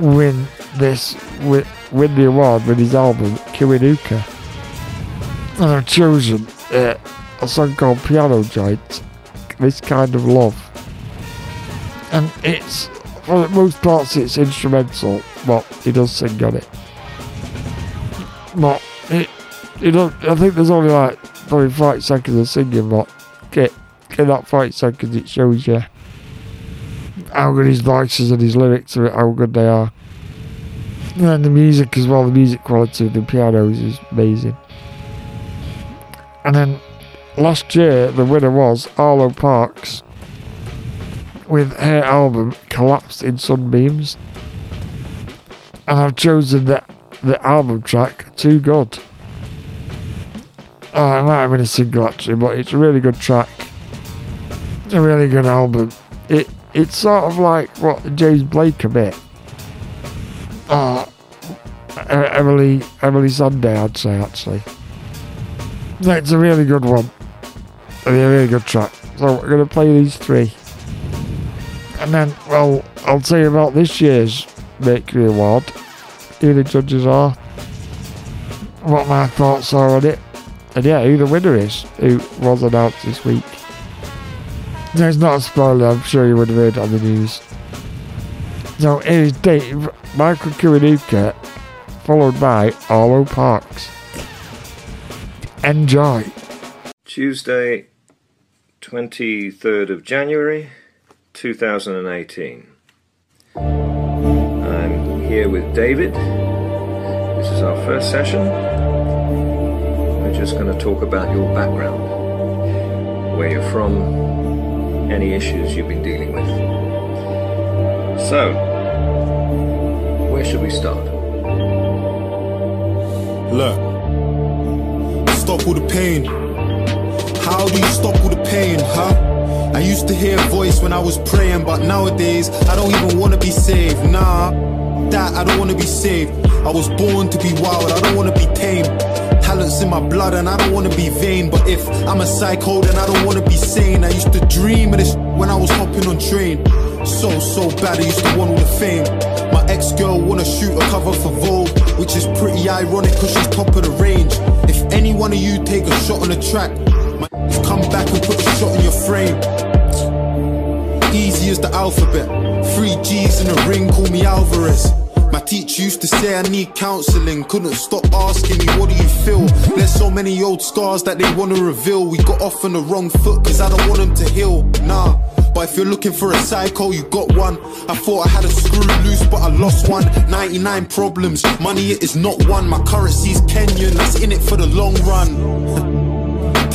win this win, win the award with his album Kiwanuka. And I've chosen uh, a song called Piano Joint, This Kind of Love. And it's, for the most parts, it's instrumental, but he does sing on it. But it, you know, I think there's only like probably 40 seconds of singing, but get, in that 40 seconds it shows you how good his voice is and his lyrics are, how good they are. And the music as well, the music quality of the pianos is amazing. And then last year, the winner was Arlo Parks with her album Collapsed in Sunbeams. And I've chosen the, the album track Too Good. Oh, uh, it might have been a single actually, but it's a really good track. It's a really good album. It It's sort of like what James Blake a bit. Oh, Emily Emeli Sandé, I'd say actually. It's a really good one. A really good track. So we're gonna play these three. And then, well, I'll tell you about this year's Mercury Award. Who the judges are. What my thoughts are on it. And yeah, who the winner is. Who was announced this week. It's not a spoiler, I'm sure you would have heard on the news. So it is Dave, Michael Kiwanuka, followed by Arlo Parks. Enjoy. Tuesday, 23rd of January 2018. Here with David. This is our first session. We're just going to talk about your background, where you're from, any issues you've been dealing with. So, where should we start? Look, stop all the pain. How do you stop all the pain, huh? I used to hear a voice when I was praying, but nowadays I don't even wanna be saved. Nah, that I don't wanna be saved. I was born to be wild, I don't wanna be tame. Talents in my blood, and I don't wanna be vain. But if I'm a psycho, then I don't wanna be sane. I used to dream of this when I was hopping on train. So, so bad, I used to want all the fame. My ex girl wanna shoot a cover for Vogue, which is pretty ironic cause she's top of the range. If any one of you take a shot on the track, my come back and put a shot in your frame. Easy as the alphabet. Three G's in a ring, call me Alvarez. My teacher used to say I need counseling. Couldn't stop asking me, what do you feel? There's so many old scars that they wanna reveal. We got off on the wrong foot, cause I don't want them to heal. Nah. But if you're looking for a psycho, you got one. I thought I had a screw loose, but I lost one. 99 problems, money it is not one. My currency's Kenyan, that's in it for the long run.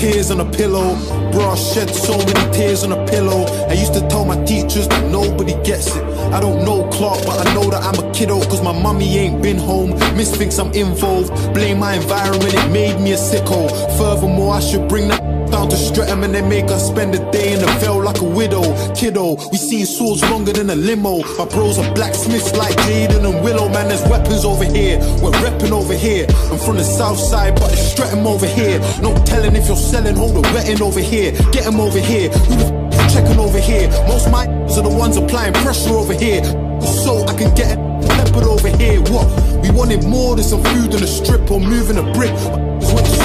Tears on a pillow. Bro, I shed so many tears on a pillow. I used to tell my teachers that nobody gets it. I don't know Clark, but I know that I'm a kiddo, cause my mummy ain't been home. Miss thinks I'm involved. Blame my environment, it made me a sicko. Furthermore, I should bring that down to Streatham and then make her spend a day in a veil like a widow. Kiddo, we seen swords longer than a limo. My bros are blacksmiths like Jaden and Willow. Man, there's weapons over here. We're repping over here. I'm from the south side, but it's Streatham over here. No telling if you're selling, hold a wetting over here. Get 'em over here. Who the f- checking over here? Most my are the ones applying pressure over here. So I can get it peppered over here. What? We wanted more than some food on a strip or moving a brick.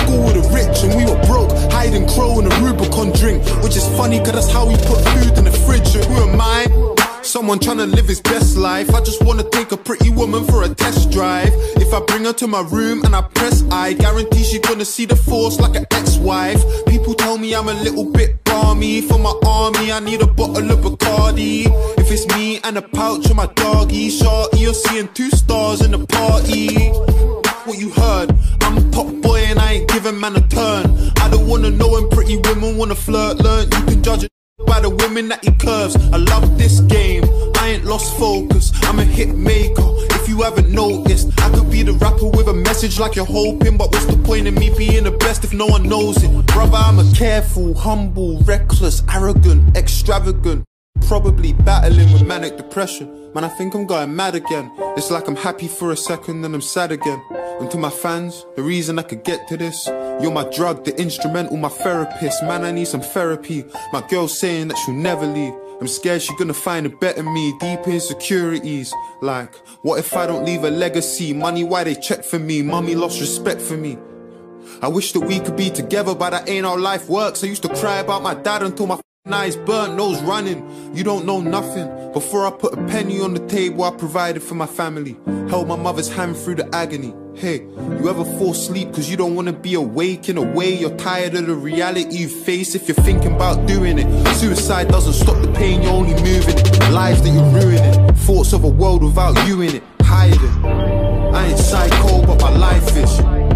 School with the rich and we were broke, hiding crow in a Rubicon drink. Which is funny, cause that's how we put food in the fridge. And who am I? Someone trying to live his best life. I just wanna take a pretty woman for a test drive. If I bring her to my room and I press I, guarantee she gonna see the force like an ex-wife. People tell me I'm a little bit balmy. For my army, I need a bottle of Bacardi. If it's me and a pouch of my doggy, shorty, you're seeing two stars in the party. What you heard? I'm a pop boy and I ain't giving man a turn. I don't wanna know when pretty women wanna flirt, learn. You can judge it (laughs) by the women that he curves. I love this game. I ain't lost focus. I'm a hit maker. If you haven't noticed, I could be the rapper with a message like you're hoping. But what's the point in me being the best if no one knows it? Brother, I'm a careful, humble, reckless, arrogant, extravagant. Probably battling with manic depression. Man, I think I'm going mad again. It's like I'm happy for a second then I'm sad again. And to my fans, the reason I could get to this, you're my drug, the instrumental, my therapist. Man, I need some therapy. My girl's saying that she'll never leave. I'm scared she's gonna find a better me, deep insecurities. Like, what if I don't leave a legacy? Money, why they check for me? Mommy lost respect for me. I wish that we could be together, but that ain't how life works. I used to cry about my dad until my eyes burnt, nose running. You don't know nothing. Before I put a penny on the table, I provided for my family. Held my mother's hand through the agony. Hey, you ever fall asleep cause you don't wanna be awake in a way you're tired of the reality you face if you're thinking about doing it. Suicide doesn't stop the pain, you're only moving it. Lives that you're ruining. Thoughts of a world without you in it. Hiding. I ain't psycho, but my life is.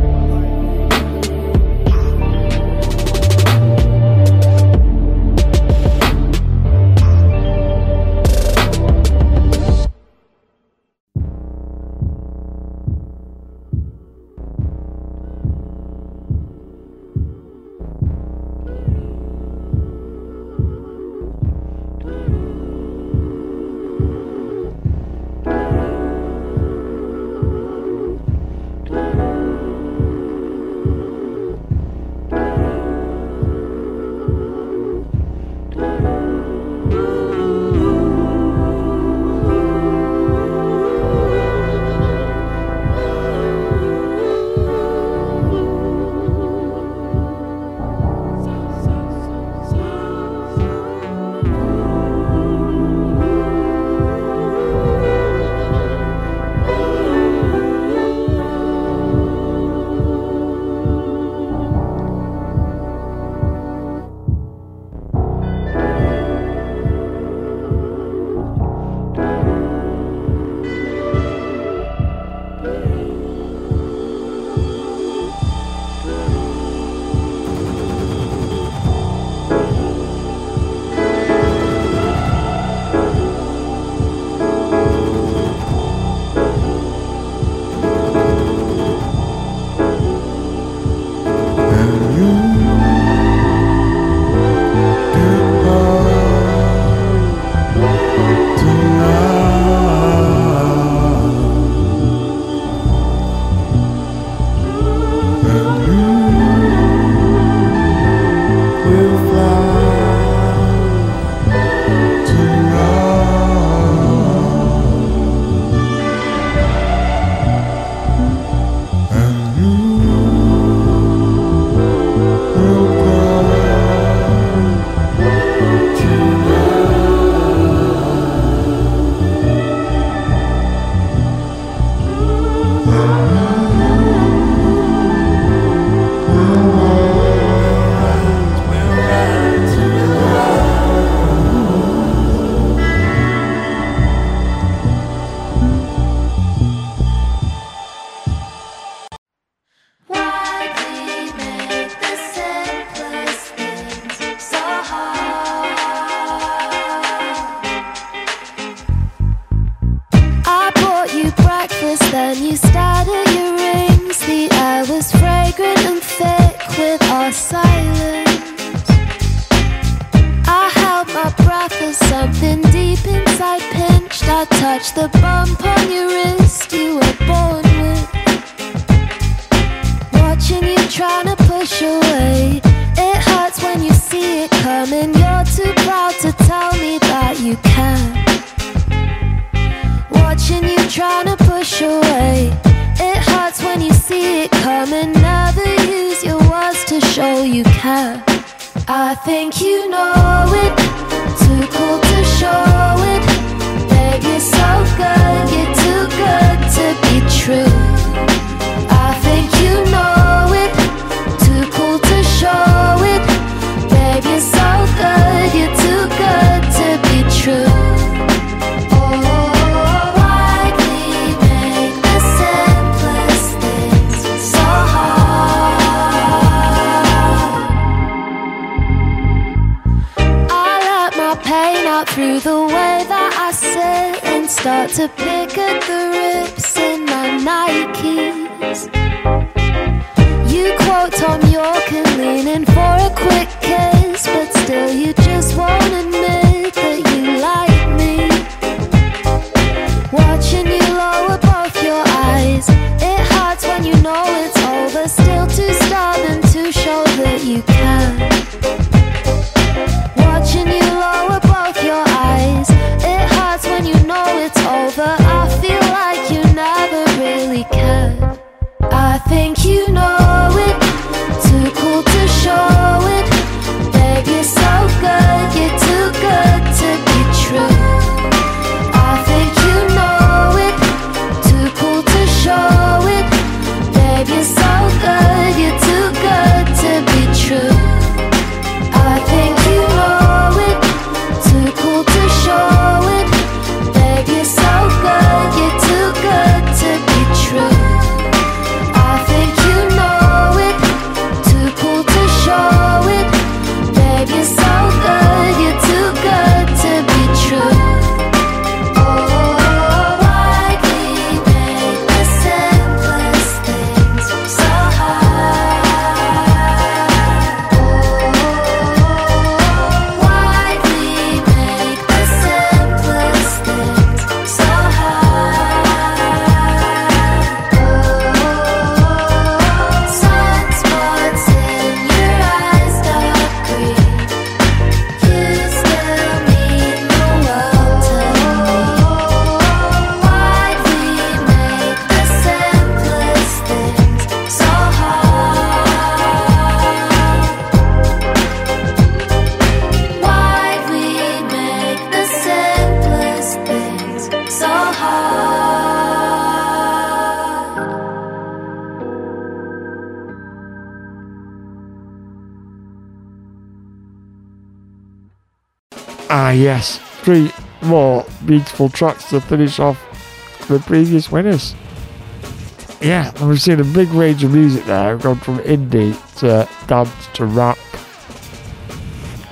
Start to pick at the rips in my Nikes. You quote Thom Yorke and lean in for a quick kiss, but still you Ah, yes. Three more beautiful tracks to finish off the previous winners. Yeah, and we've seen a big range of music there. We've gone from indie to dance to rap,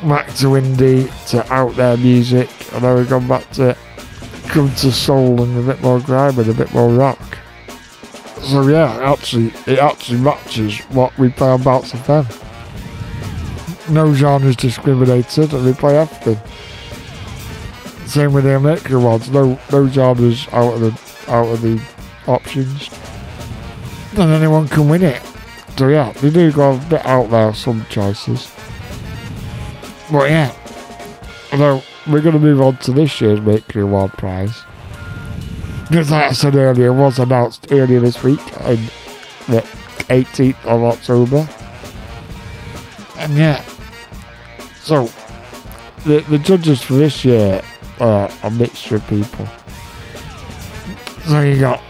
back to indie to out there music, and then we've gone back to come to soul and a bit more grime and a bit more rock. So yeah, actually, it actually matches what we play on Bounce FM. No genres discriminated, and we play everything. Same with the American ones. No, no genres out of the out of the options. And anyone can win it. So yeah, they do go a bit out there. Some choices. But yeah, although we're going to move on to this year's Mercury Award Prize. Because like I said earlier, was announced earlier this week on the 18th of October. And yeah, so the the judges for this year are a mixture of people. So you got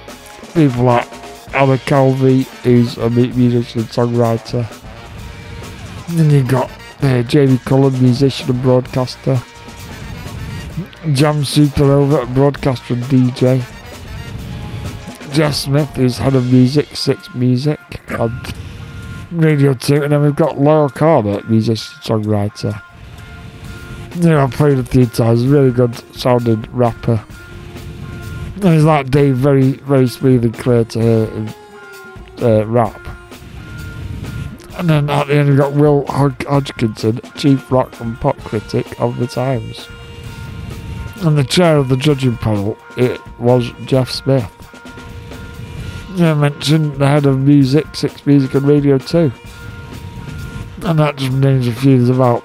people like Anna Calvi, who's a mu- musician and songwriter. Then you got uh, Jamie Cullum, musician and broadcaster. Jam Supernova, broadcaster and DJ. Jeff Smith, who's head of music, Six Music, and Radio 2. And then we've got Loyle Carner, musician songwriter. Know, I've played a few times, really good sounding rapper. And it's like Dave, very, very smooth and clear to hear in uh, rap. And then at the end, we got Will Hod- Hodgkinson, chief rock and pop critic of the Times. And the chair of the judging panel, it was Jeff Smith. Yeah, I mentioned the head of music, Six Music and Radio 2. And that just names a few. About,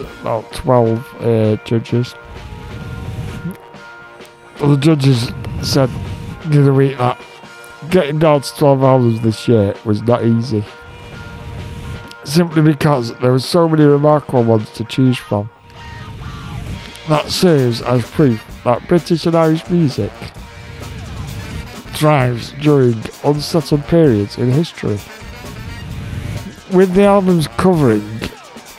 about 12 uh, judges. The judges said the other week that getting down to 12 albums this year was not easy. Simply because there were so many remarkable ones to choose from. That serves as proof that British and Irish music thrives during unsettled periods in history. With the albums covering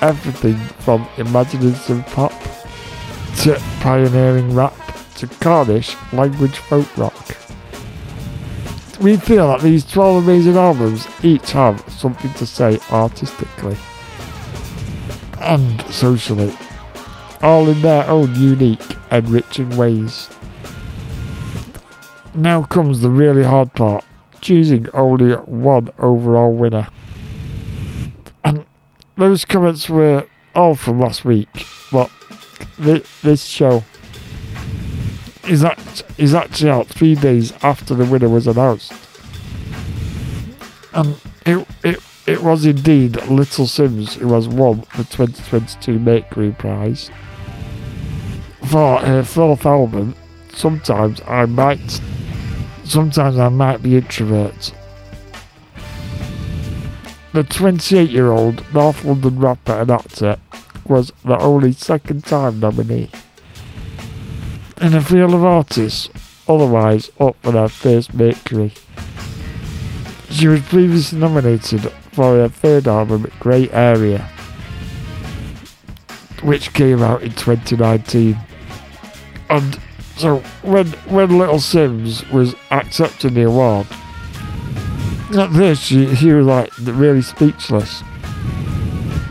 everything from imaginative pop to pioneering rap to Cornish language folk rock. We feel that these 12 amazing albums each have something to say artistically and socially, all in their own unique, enriching ways. Now comes the really hard part choosing only one overall winner. Those comments were all from last week, but thi- this show is, act- is actually out three days after the winner was announced. And it, it, it was indeed Little Simz who has won the 2022 Mercury Prize for her fourth album. Sometimes I might, sometimes I might be introvert. The 28 year old North London rapper and actor was the only second time nominee. In a field of artists otherwise up for their first Mercury. She was previously nominated for her third album, Grey Area, which came out in 2019. And so when when Little Simz was accepting the award, at this she, he was like really speechless.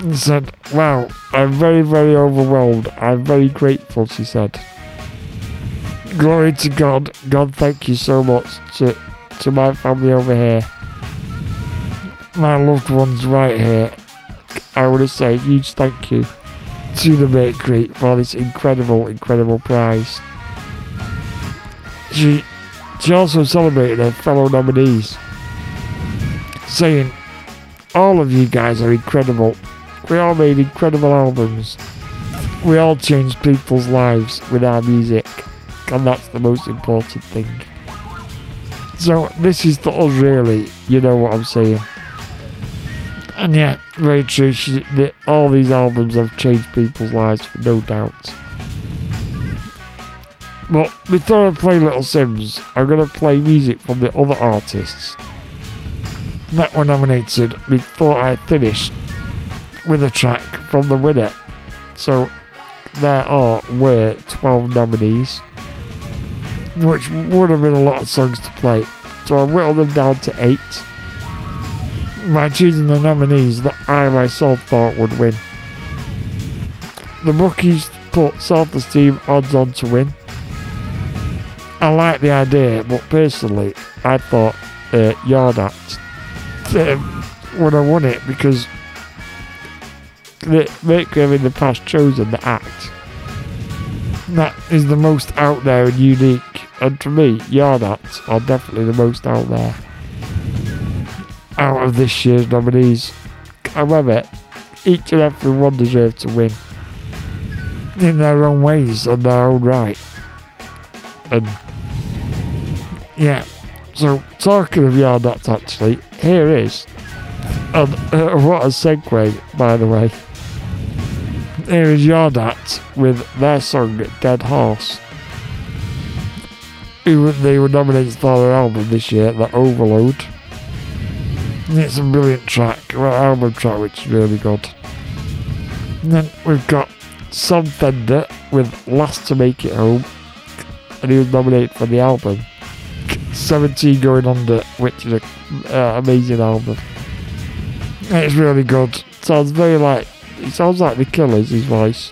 And said, Wow, I'm very, very overwhelmed. I'm very grateful, she said. Glory to God. God, thank you so much to, to my family over here. My loved ones right here. I want to say a huge thank you to the Mercury for this incredible, incredible prize. She, she also celebrated her fellow nominees, saying, All of you guys are incredible. We all made incredible albums. We all changed people's lives with our music, and that's the most important thing. So, this is to oh, us, really. You know what I'm saying. And yeah, very true. She, the, all these albums have changed people's lives, no doubt. But before I play Little Simz, I'm going to play music from the other artists that were nominated before I finished with a track from the winner. So there are were 12 nominees, which would have been a lot of songs to play. So I whittled them down to 8 by choosing the nominees that I myself thought would win. The bookies put Self Esteem odds on to win. I like the idea, but personally, I thought uh, Yard Act um, would have won it because the Mercury have in the past chosen the act that is the most out there and unique. And to me, Yard Acts are definitely the most out there out of this year's nominees. However, each and every one deserve to win in their own ways and their own right. And yeah, so talking of Acts, actually, here is, and uh, what a segue, by the way. Here is Act with their song Dead Horse. They were nominated for their album this year, The Overload. It's a brilliant track, well, album track which is really good. And then we've got Sam Fender with Last to Make It Home, and he was nominated for the album 17 Going Under, which is an uh, amazing album. It's really good. Sounds very like, it sounds like The Killers, his voice.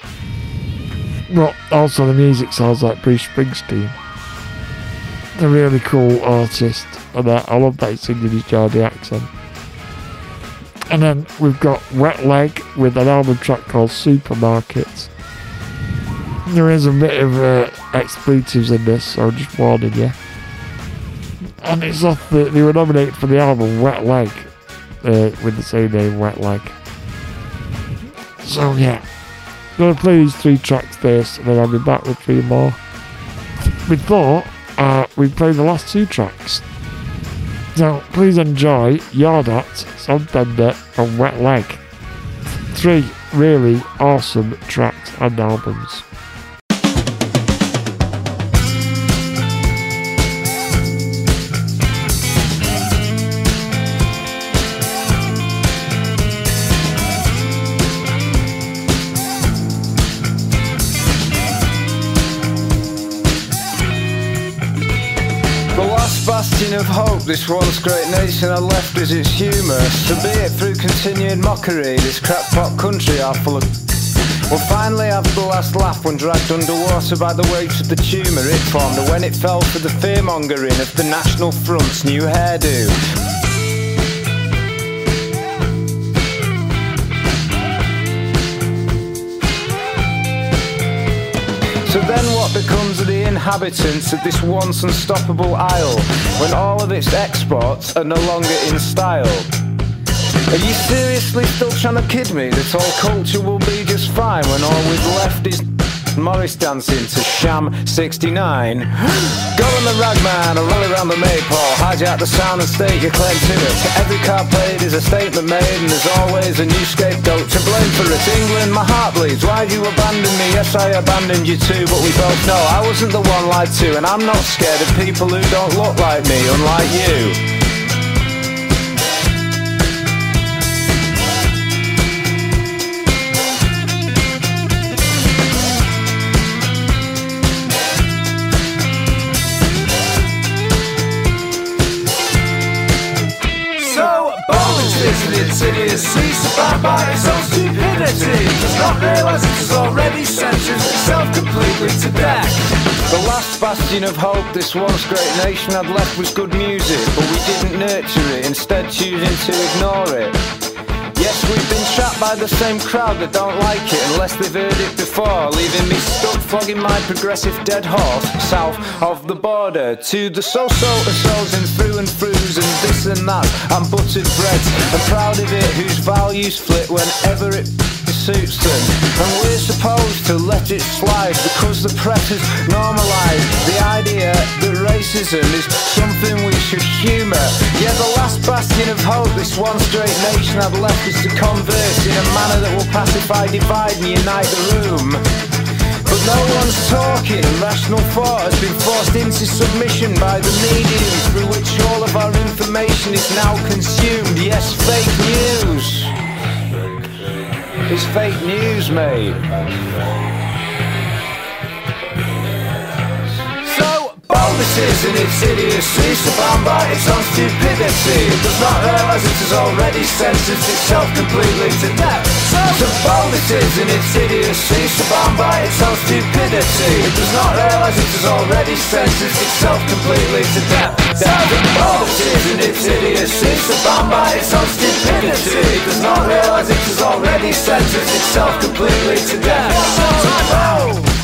But also the music sounds like Bruce Springsteen. a really cool artist, and uh, I love that he's singing his Geordie accent. And then we've got Wet Leg with an album track called Supermarkets. There is a bit of uh, expletives in this, so I'm just warning you. And it's off the, they were nominated for the album Wet Leg, uh, with the same name, Wet Leg. So yeah, gonna play these three tracks first, and then I'll be back with three more. We thought uh, we'd play the last two tracks. So please enjoy Yard Act, Soundbender, and Wet Leg. Three really awesome tracks and albums. Of hope this once great nation had left is its humour. So be it through continued mockery, this crackpot country are full of. We'll finally have the last laugh when dragged underwater by the weight of the tumour it formed, and when it fell for the fearmongering of the National Front's new hairdo. So then what becomes of the inhabitants of this once unstoppable isle when all of its exports are no longer in style? Are you seriously still trying to kid me that all culture will be just fine when all we've left is Morris dancing to Sham 69? (gasps) Go on the ragman or rally around the maypole, hijack the sound and state your claim to it. Every card played is a statement made and there's always a new scapegoat to blame for it. England, my heart bleeds. Why'd you abandon me? Yes, I abandoned you too, but we both know I wasn't the one lied to, and I'm not scared of people who don't look like me, unlike you. Its idiocy by its own stupidity Does not realise it has already sentenced itself completely to death The last bastion of hope this once great nation had left was good music, but we didn't nurture it, instead choosing to ignore it. Yes, we've been trapped by the same crowd that don't like it unless they've heard it before, leaving me stuck flogging my progressive dead horse south of the border to the so-so souls and through and throughs and this and that and buttered breads. I'm proud of it whose values flit whenever it suits them. And we're supposed to let it slide because the press has normalised the idea that racism is something we should humour. Yeah, the last bastion of hope this one straight nation I've left is to converse in a manner that will pacify, divide and unite the room. But no one's talking, rational thought has been forced into submission by the medium through which all of our information is now consumed. Yes, fake news. It's fake news, mate. Is in its idiocy Surrounded by its own stupidity. It does not realise it has already sentenced itself completely to death. So bold it is in its idiocy Surrounded by its own stupidity. It does not realise it has already sentenced itself completely to death. So bold it is in its idiocy Surrounded by its own stupidity. It does not realise it has already sentenced itself completely to death. So bold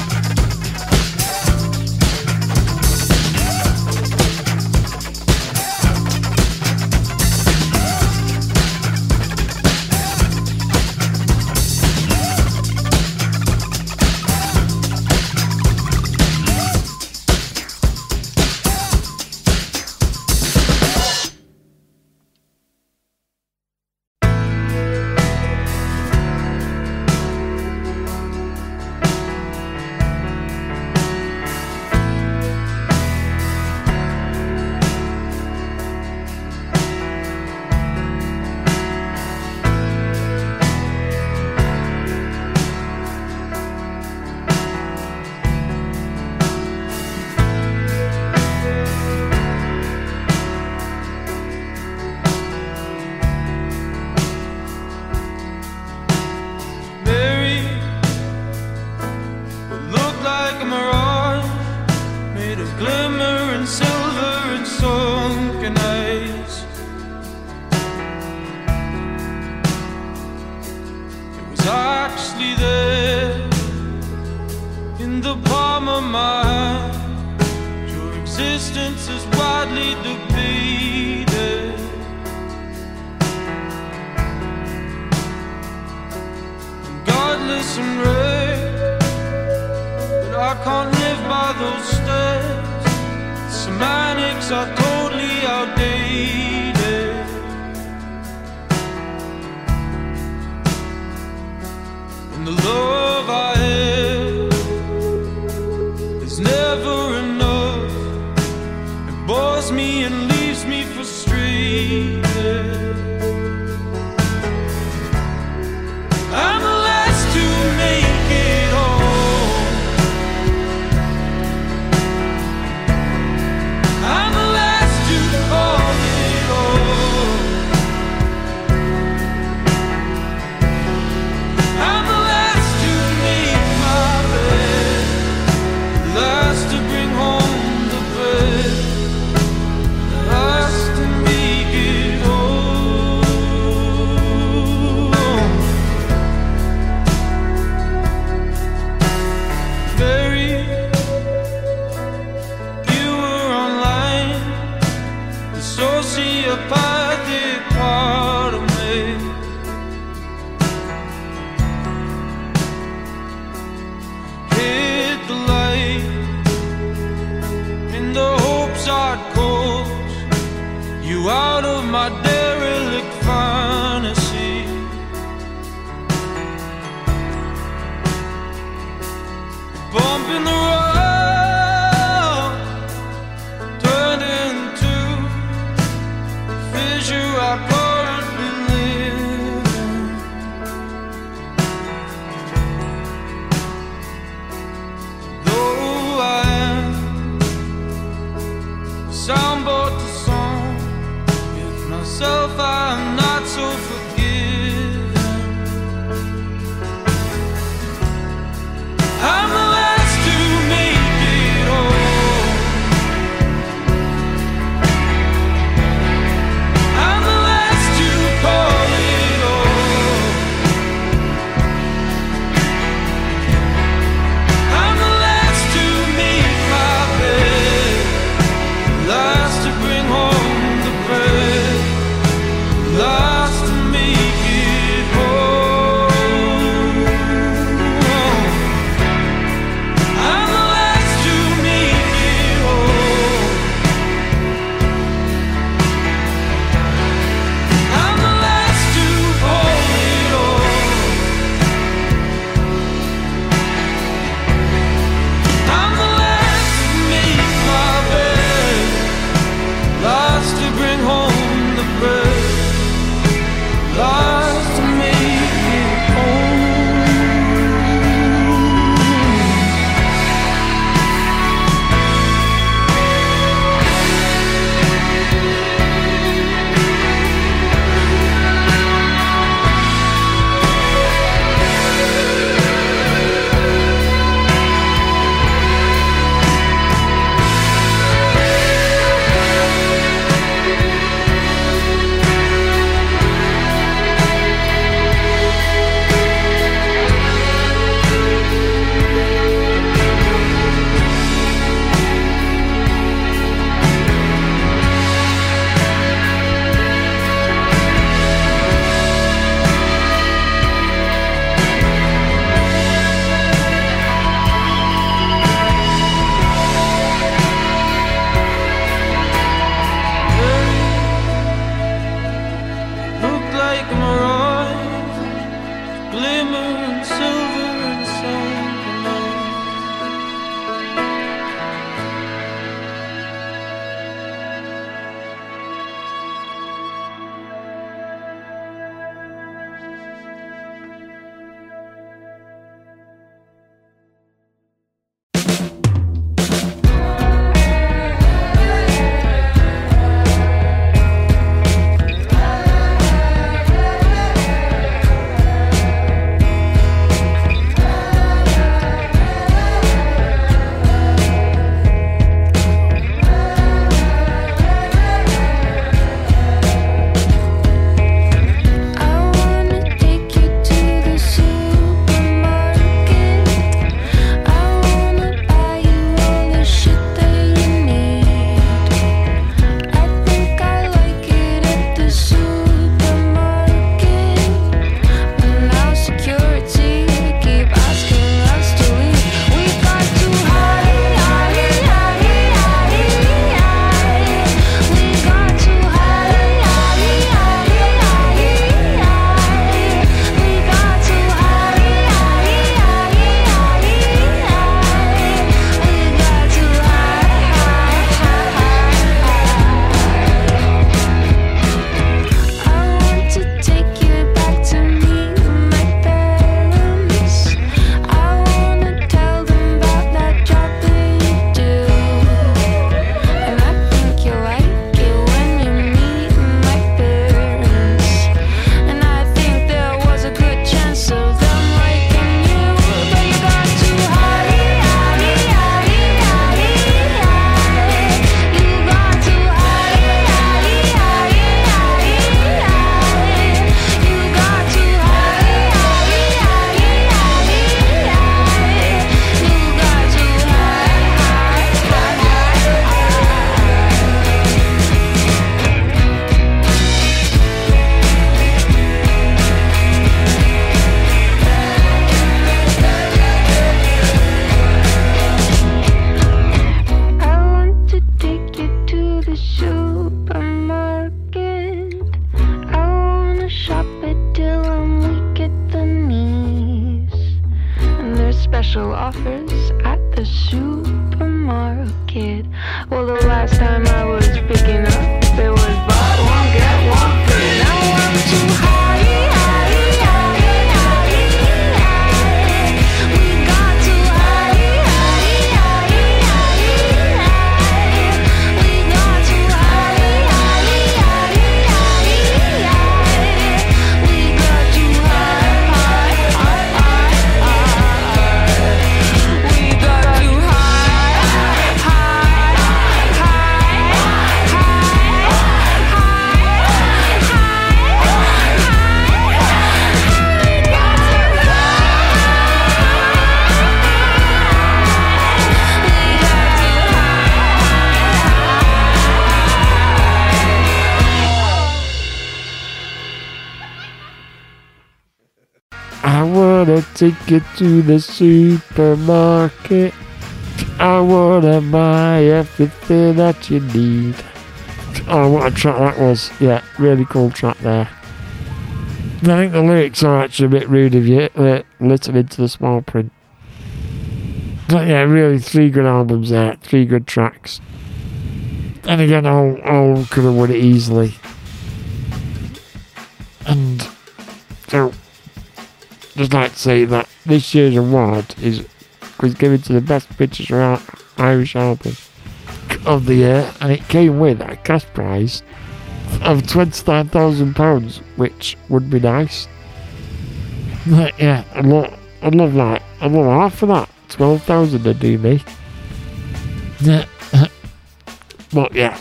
take you to the supermarket. I wanna buy everything that you need. Oh, what a track that was. Yeah, really cool track there. I think the lyrics are actually a bit rude of you, uh, listening to the small print. But yeah, really three good albums there, three good tracks. And again, all, all could have won it easily. And so, just like say that this year's award is was given to the best British or Irish album of the year, and it came with a cash prize of twenty nine thousand pounds, which would be nice. But yeah, I'd love, I'd love that. I'd love half of that. Twelve thousand would do me. Yeah, (laughs) but yeah,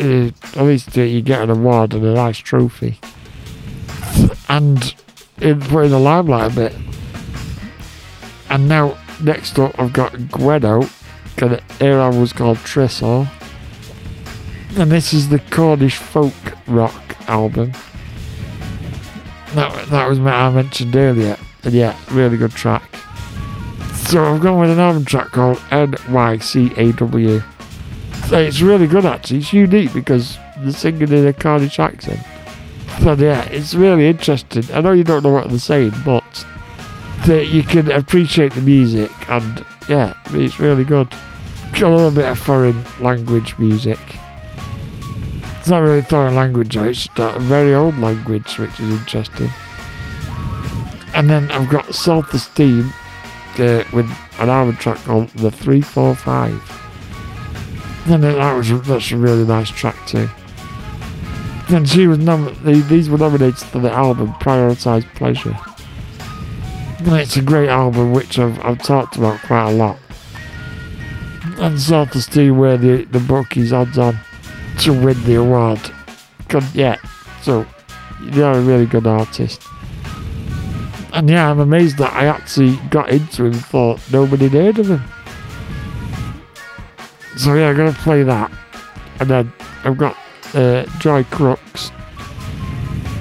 uh, at least uh, you get an award and a nice trophy, and in in the limelight a bit. And now, next up, I've got an air album was called Tresor. And this is the Cornish folk rock album. That, that was what I mentioned earlier. And yeah, really good track. So I've gone with an album track called NYCAW. It's really good actually. It's unique because they're singing in a Cornish accent. But yeah, it's really interesting. I know you don't know what they're saying, but that you can appreciate the music and yeah, it's really good. A little bit of foreign language music. It's not really foreign language, it's a very old language, which is interesting. And then I've got Self Esteem uh, with an album track called The 345. And that was that's a really nice track too. And she was nom- these were nominated for the album Prioritize Pleasure. It's a great album which I've, I've talked about quite a lot. And Self Esteem where the, the book is odds on to win the award. Yeah. So they're a really good artist. And yeah, I'm amazed that I actually got into him thought nobody heard of him. So yeah, I'm gonna play that. And then I've got uh, Joy Crookes.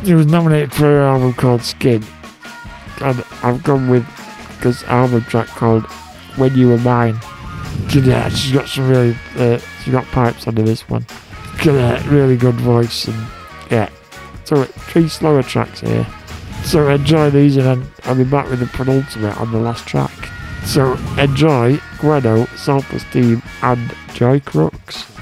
He was nominated for an album called Skin. And I've gone with this album track called When You Were Mine. Yeah, she's got some really, uh, she's got pipes under this one. A really good voice and yeah. So three slower tracks here. So enjoy these and then I'll be back with the penultimate on the last track. So enjoy Gwenno, Self Esteem and Joy Crookes.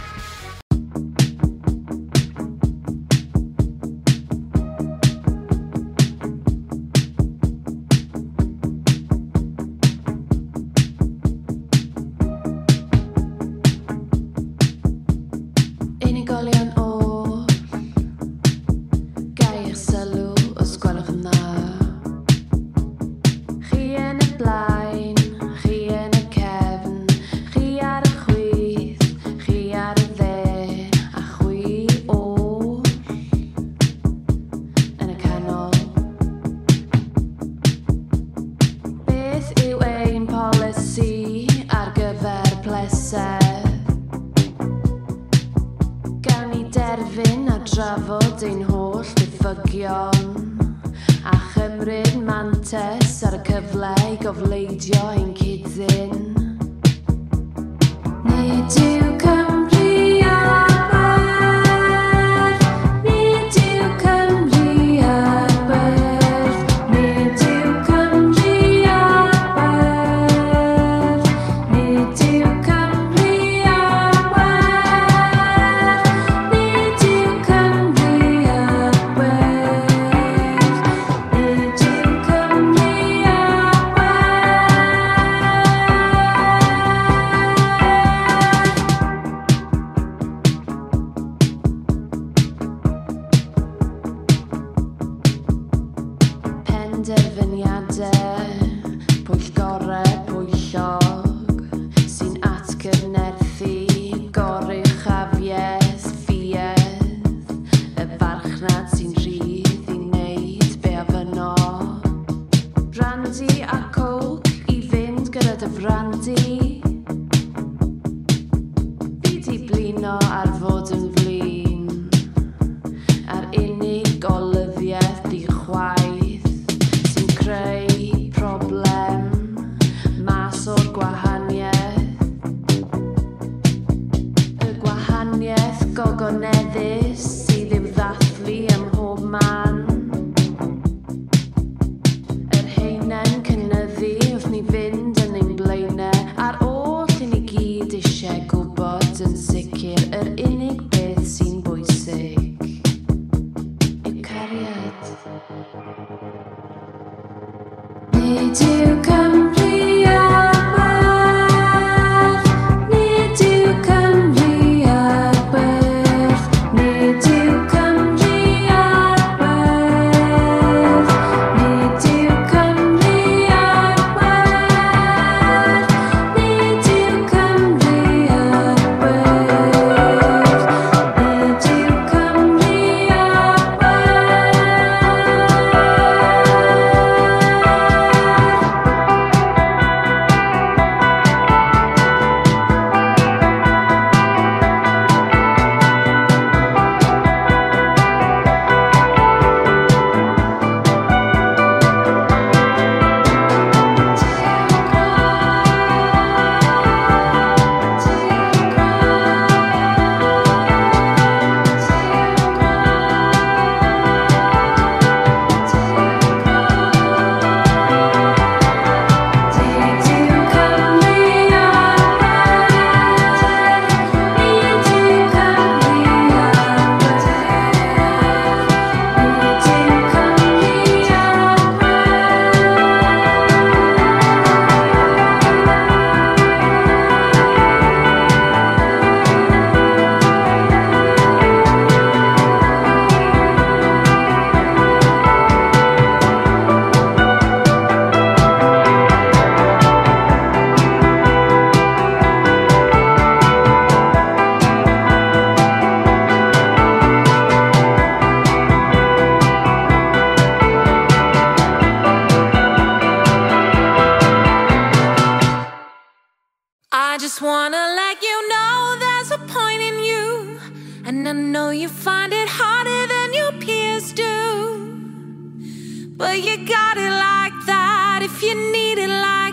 But you got it like that. If you need it like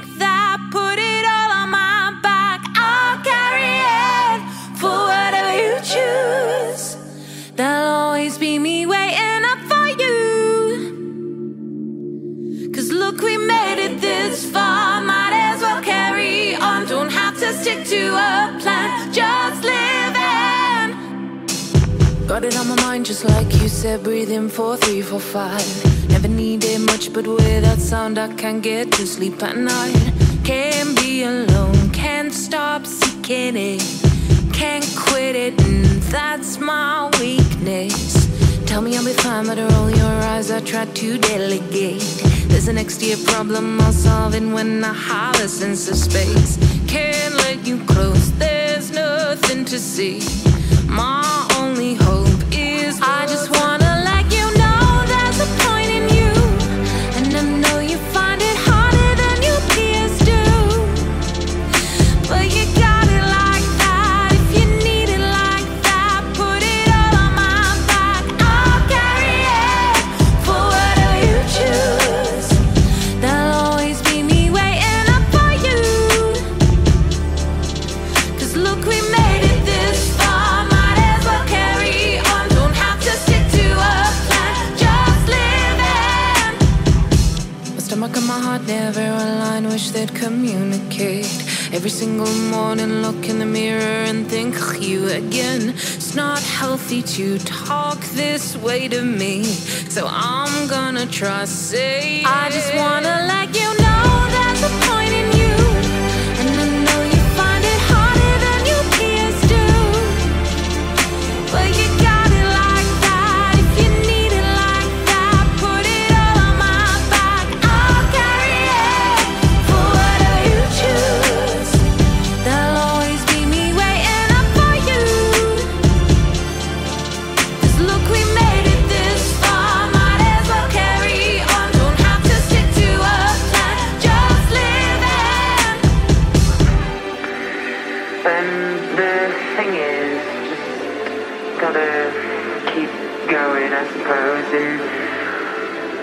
Got it on my mind just like you said Breathing in four, three, four, five. Never needed much but without sound I can't get to sleep at night. Can't be alone, can't stop seeking it. Can't quit it and that's my weakness. Tell me I'll be fine but I roll your eyes I try to delegate. There's an year problem I'll solve it when I have a sense of space. Can't let you close, there's nothing to see. Every single morning, look in the mirror and think of you again. It's not healthy to talk this way to me, so I'm gonna try saying I just wanna let you know.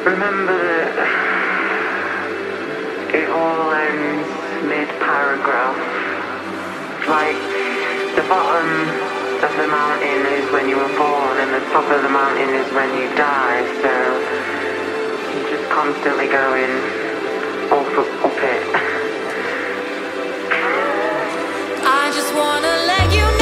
Remember that it all ends mid-paragraph. Like, the bottom of the mountain is when you were born and the top of the mountain is when you die, so you're just constantly going off up it. I just wanna let you know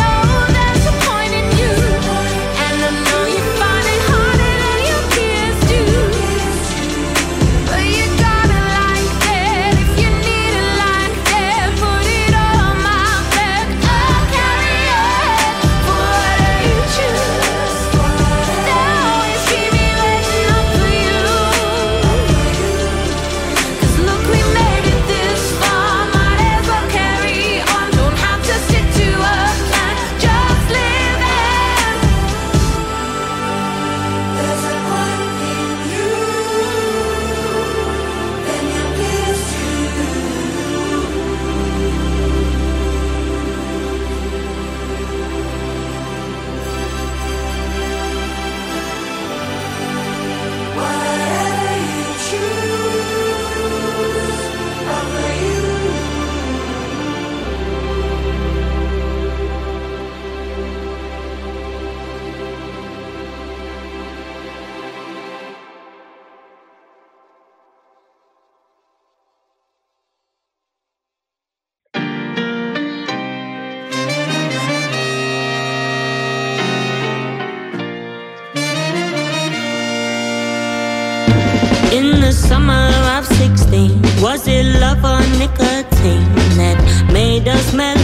love or nicotine that made us mellow.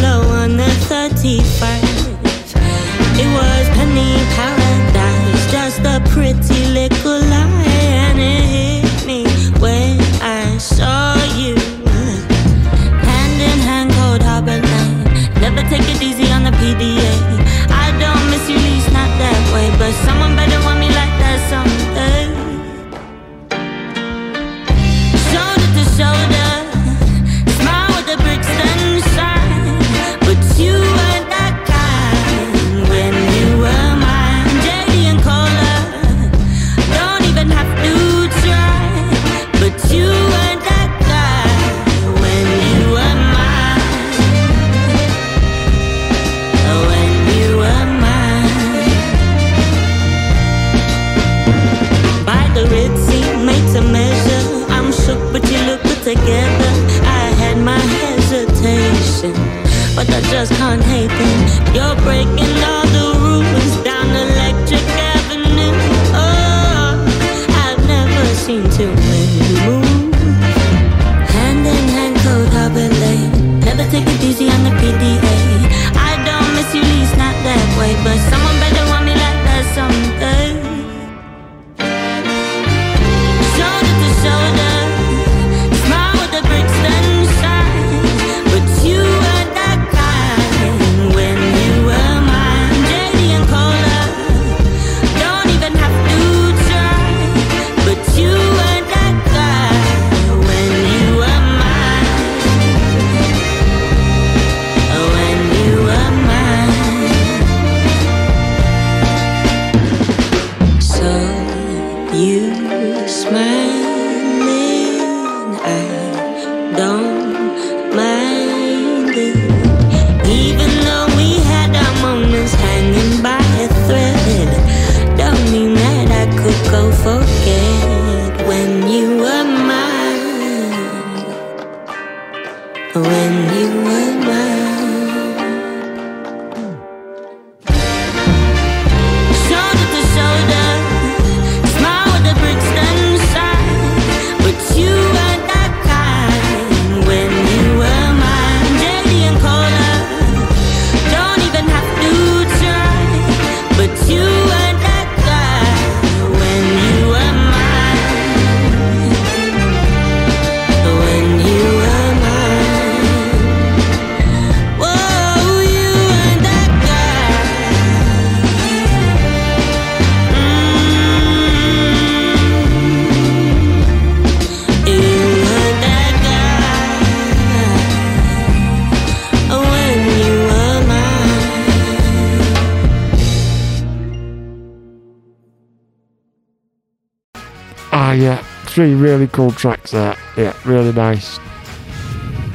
Yeah, really nice.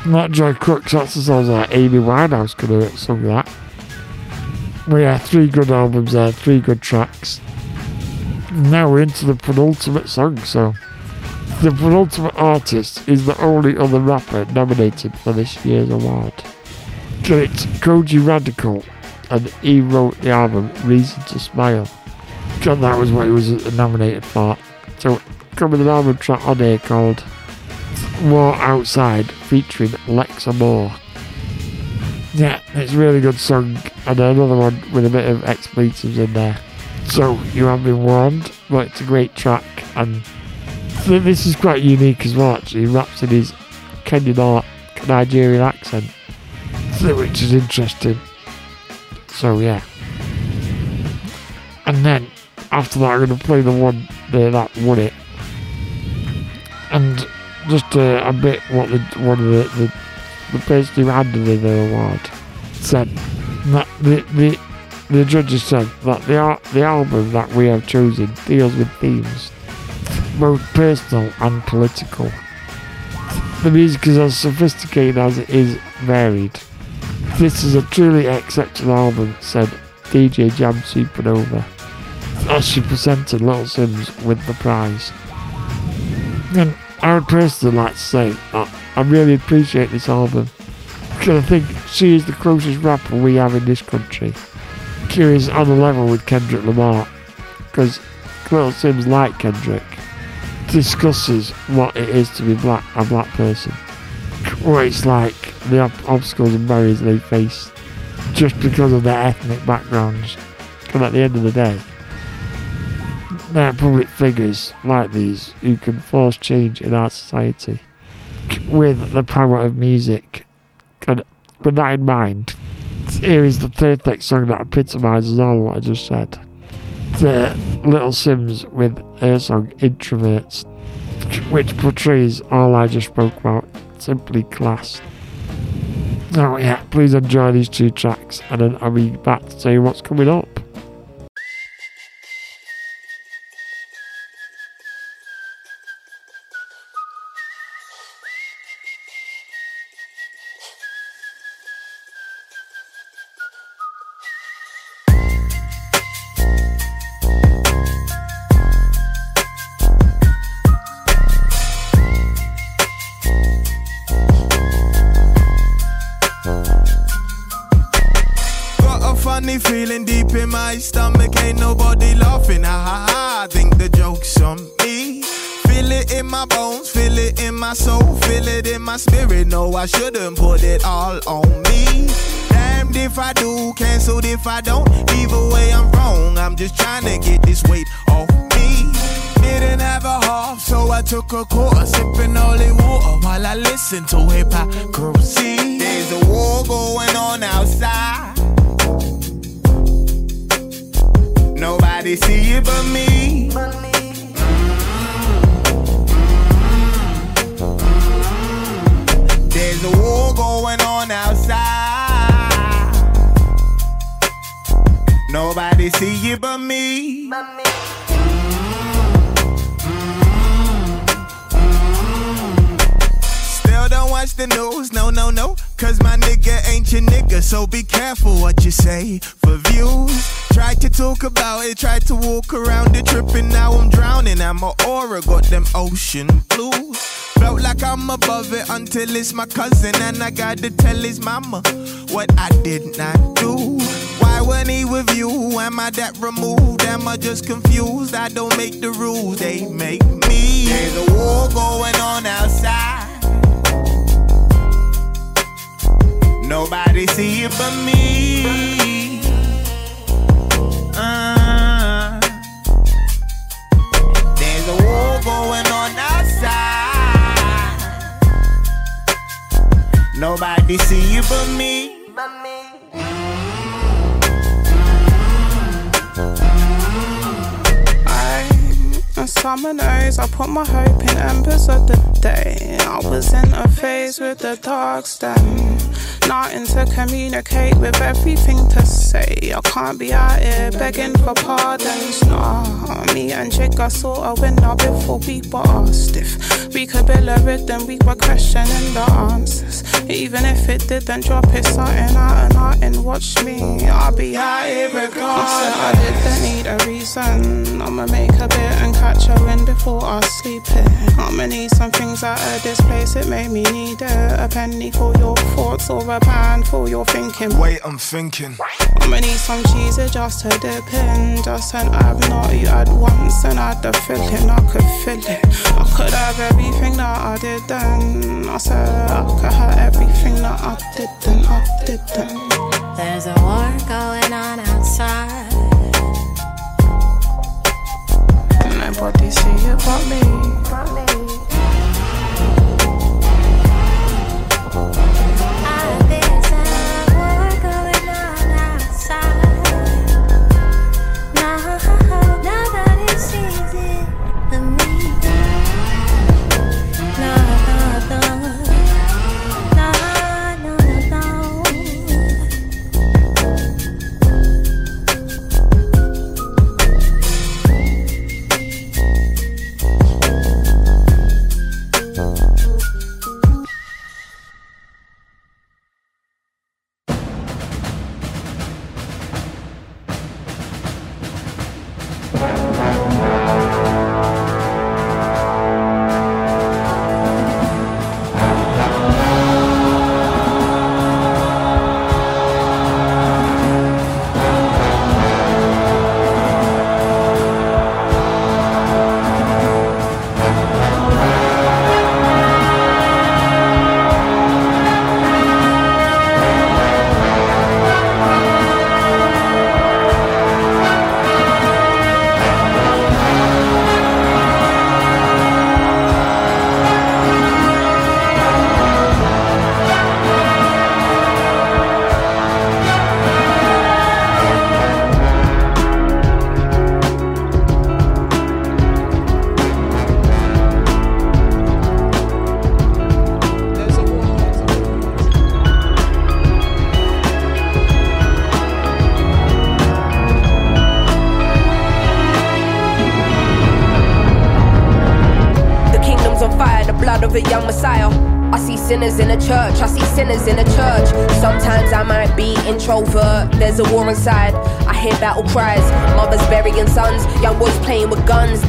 Not Joy Crookes, that's the songs like Amy Winehouse could have sung that. But yeah, three good albums there, three good tracks. Now we're into the penultimate song, so. The penultimate artist is the only other rapper nominated for this year's award. So it's Kojey Radical, and he wrote the album Reason to Smile. And that was what he was nominated for. So, come with an album track on here called War Outside featuring Lex Amor. Yeah, it's a really good song, and another one with a bit of expletives in there. So, you have been warned, but it's a great track, and th- this is quite unique as well, actually. Raps in his Kenyan or Nigerian accent, which is interesting. So, yeah. And then, after that, I'm going to play the one that won it. And just uh, a bit what the one of the, the, the person who handed the award said that the, the, the judges said that the, the album that we have chosen deals with themes both personal and political. The music is as sophisticated as it is varied. This is a truly exceptional album, said DJ Jamz Supernova as she presented Little Simz with the prize. And I would personally like to say that I really appreciate this album because I think she is the closest rapper we have in this country. She is on a level with Kendrick Lamar because Little Simz, like Kendrick, discusses what it is to be black a black person. What it's like, the ob- obstacles and barriers they face just because of their ethnic backgrounds. And at the end of the day, they're public figures like these who can force change in our society with the power of music. And with that in mind, here is the perfect song that epitomises all what I just said. The Little Simz with her song Introverts, which portrays all I just spoke about, simply class. So yeah, please enjoy these two tracks and then I'll be back to tell you what's coming up. Until it's my cousin, and I gotta tell his mama what I did not do. Why when he with you? Am I that removed? Am I just confused? I don't make the rules, they make me. There's a war going on outside. Nobody see it but me. Nobody see you but me. I, summer days, I put my hope in embers of the day. I was in a phase with the dark stem. Nothing to communicate with everything to say. I can't be out here begging for pardons. Nah, me and Jig are sort of winner before we were asked if we could build a rhythm. We were questioning the answers. Even if it didn't drop, it's something out and out and watch me. I'll be out here regardless. I didn't need a reason. I'ma make a bit and catch a wind before I sleep in. I'ma need some things out of this place. It made me need a, a penny for your thoughts or a pound for your thinking. Wait, I'm thinking. I'ma need some cheese just to dip in. Just an I've not you had once and I had the feeling I could feel it. I could have everything that I did then. I said I could have everything that I didn't. I didn't. There's a war going on outside. Nobody see it but me. There's battle cries,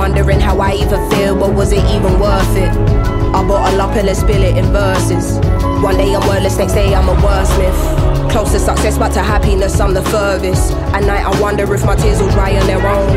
Wondering how I even feel, but was it even worth it? I bottle up and let's spill it in verses. One day I'm wordless, next day I'm a wordsmith. Close to success, but to happiness, I'm the furthest. At night, I wonder if my tears will dry on their own.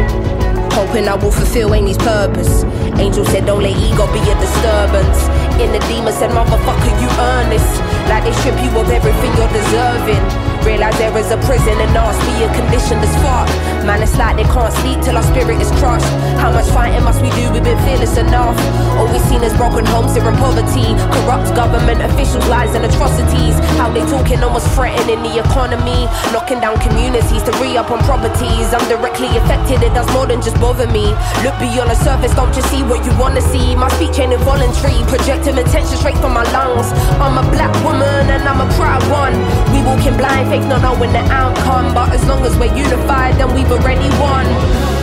Hoping I will fulfill Amy's purpose. Angel said, Don't let ego be a disturbance. In the demon said, Motherfucker, you earn this. Like they strip you of everything you're deserving. Realize there is a prison and ask being conditioned as fuck. Man, it's like they can't sleep till our spirit is crushed. How much fighting must we do? We've been fearless enough. Always seen is broken homes here in poverty. Corrupt government officials, lies and atrocities. How they talking almost threatening the economy. Knocking down communities to re up on properties. I'm directly affected, it does more than just bother me. Look beyond the surface, don't just see what you wanna see. My speech ain't involuntary, projecting attention straight from my lungs. I'm a black woman. woman and I'm a proud one. We walking blind, faith not knowing the outcome. But as long as we're unified, then we've already won.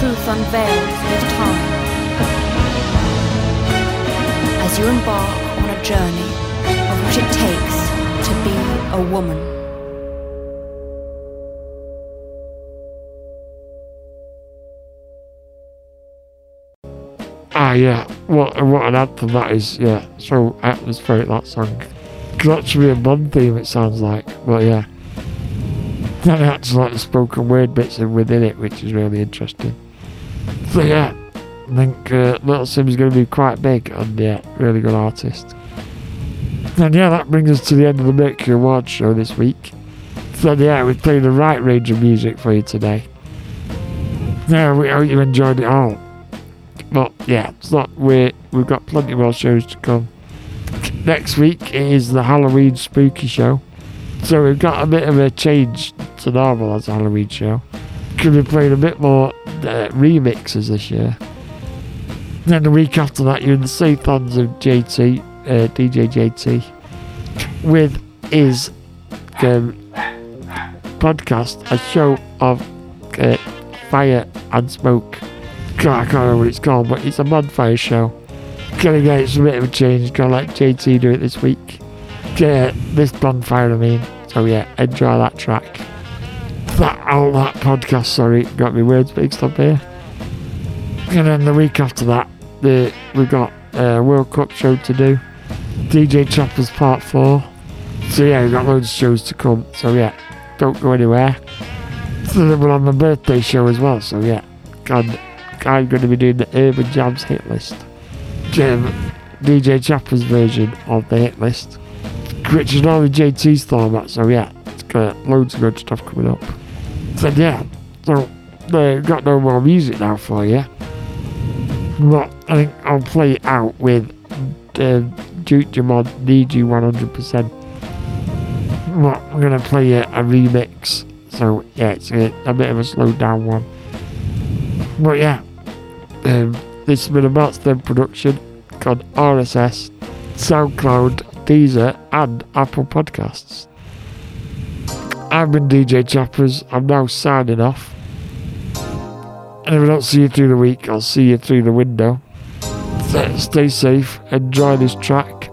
Truth unveiled with time. As you embark on a journey of what it takes to be a woman. Ah, yeah. What what an anthem that is. Yeah, so atmospheric that song. Could actually be a Bond theme. It sounds like, but yeah. (laughs) Then actually like the spoken word bits in within it, which is really interesting. So yeah, I think uh, Little Simz's going to be quite big and yeah, really good artist. And yeah, that brings us to the end of the Mercury Awards show this week. So yeah, we played the right range of music for you today. Yeah, we hope you enjoyed it all. But yeah, it's not we we've got plenty more shows to come. Next week is the Halloween spooky show. So we've got a bit of a change to normal as a Halloween show. Could be playing a bit more uh, remixes this year. Then the week after that, you're in the Sathons of JT, uh, DJ JT, with his um, podcast, a show of uh, fire and smoke. God, I can't remember what it's called, but it's a bonfire show. Gonna get a bit of a change. Gonna let JT do it this week. Yeah, this bonfire, I mean. So yeah, enjoy that track. That all that podcast. Sorry, got me words mixed up here. And then the week after that, the we got a World Cup show to do. DJ Choppers Part Four. So yeah, we've got loads of shows to come. So yeah, don't go anywhere. So then we're on the birthday show as well. So yeah, and I'm going to be doing the Urban Jams hit list. Jim, DJ Chopper's version of the hit list, which is normally JT's format. So yeah, it's got loads of good stuff coming up. So yeah, so uh, got no more music now for you. But I think I'll play it out with uh, Duke Jamon You 100%. But I'm going to play a, a remix. So yeah, it's a, a bit of a slowed down one. But yeah, um, this has been a Markstem production called RSS, SoundCloud, Deezer, and Apple Podcasts. I've been DJ Choppers. I'm now signing off. And if I don't see you through the week, I'll see you through the window. Stay safe, enjoy this track,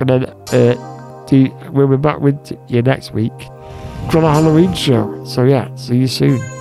and then uh, we'll be back with you next week. on a Halloween show. So yeah, see you soon.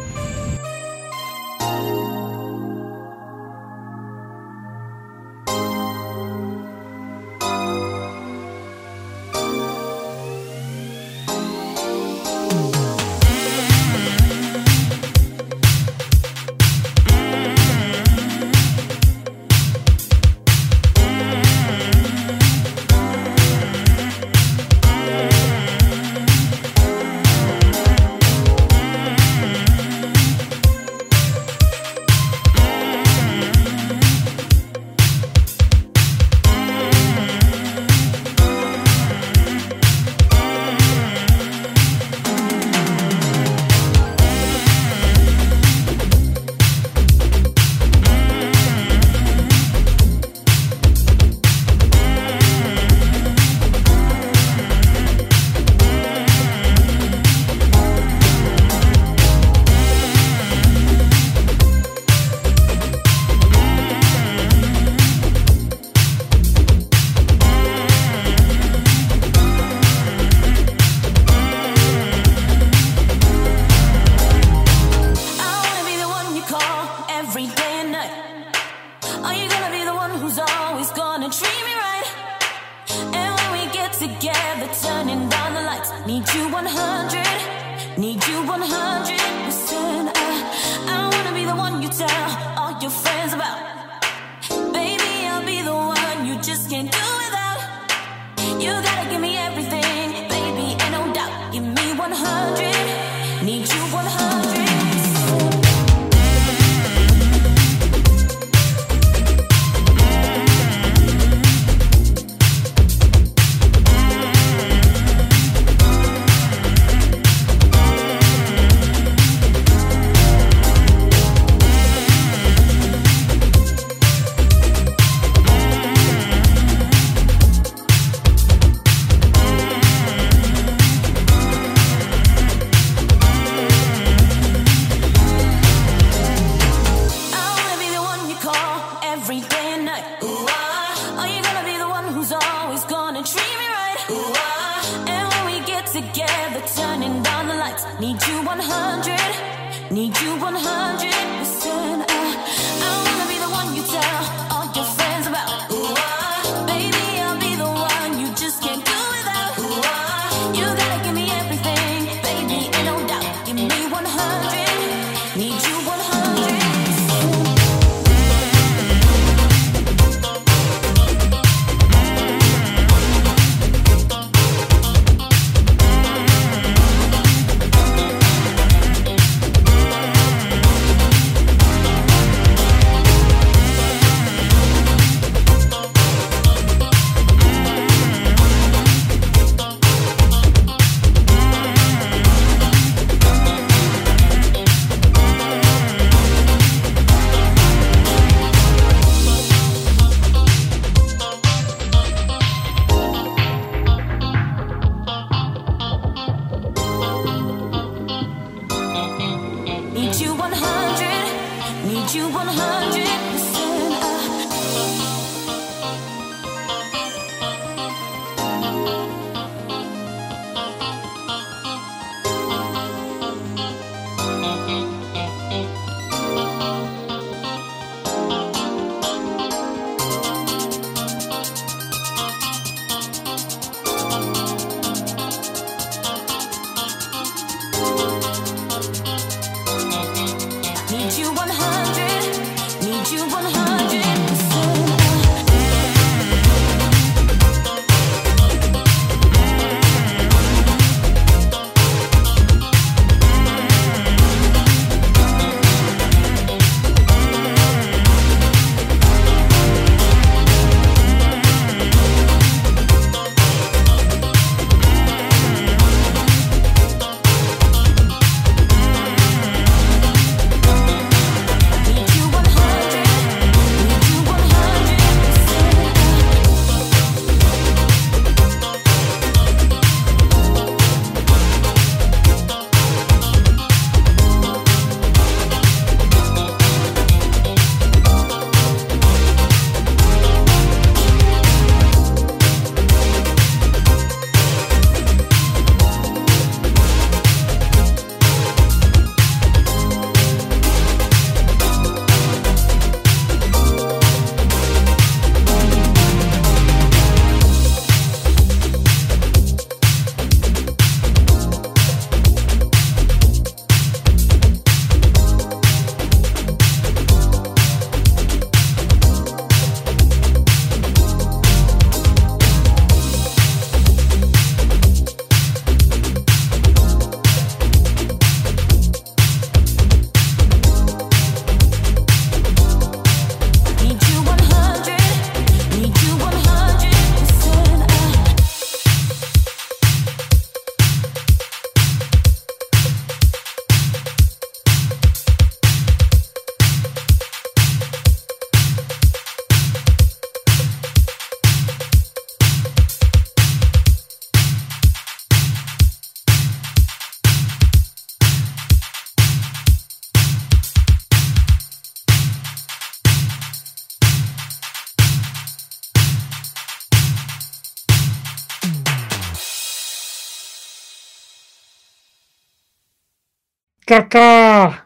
Caca!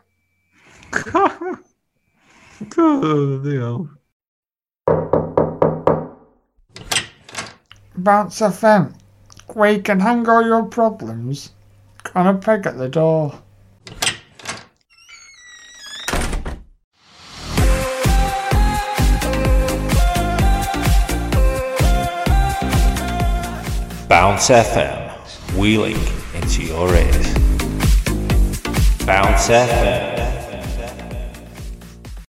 God, deal. Bounce FM, where you can hang all your problems on a peg at the door. Bounce FM, wheeling into your ears. Bounce FM.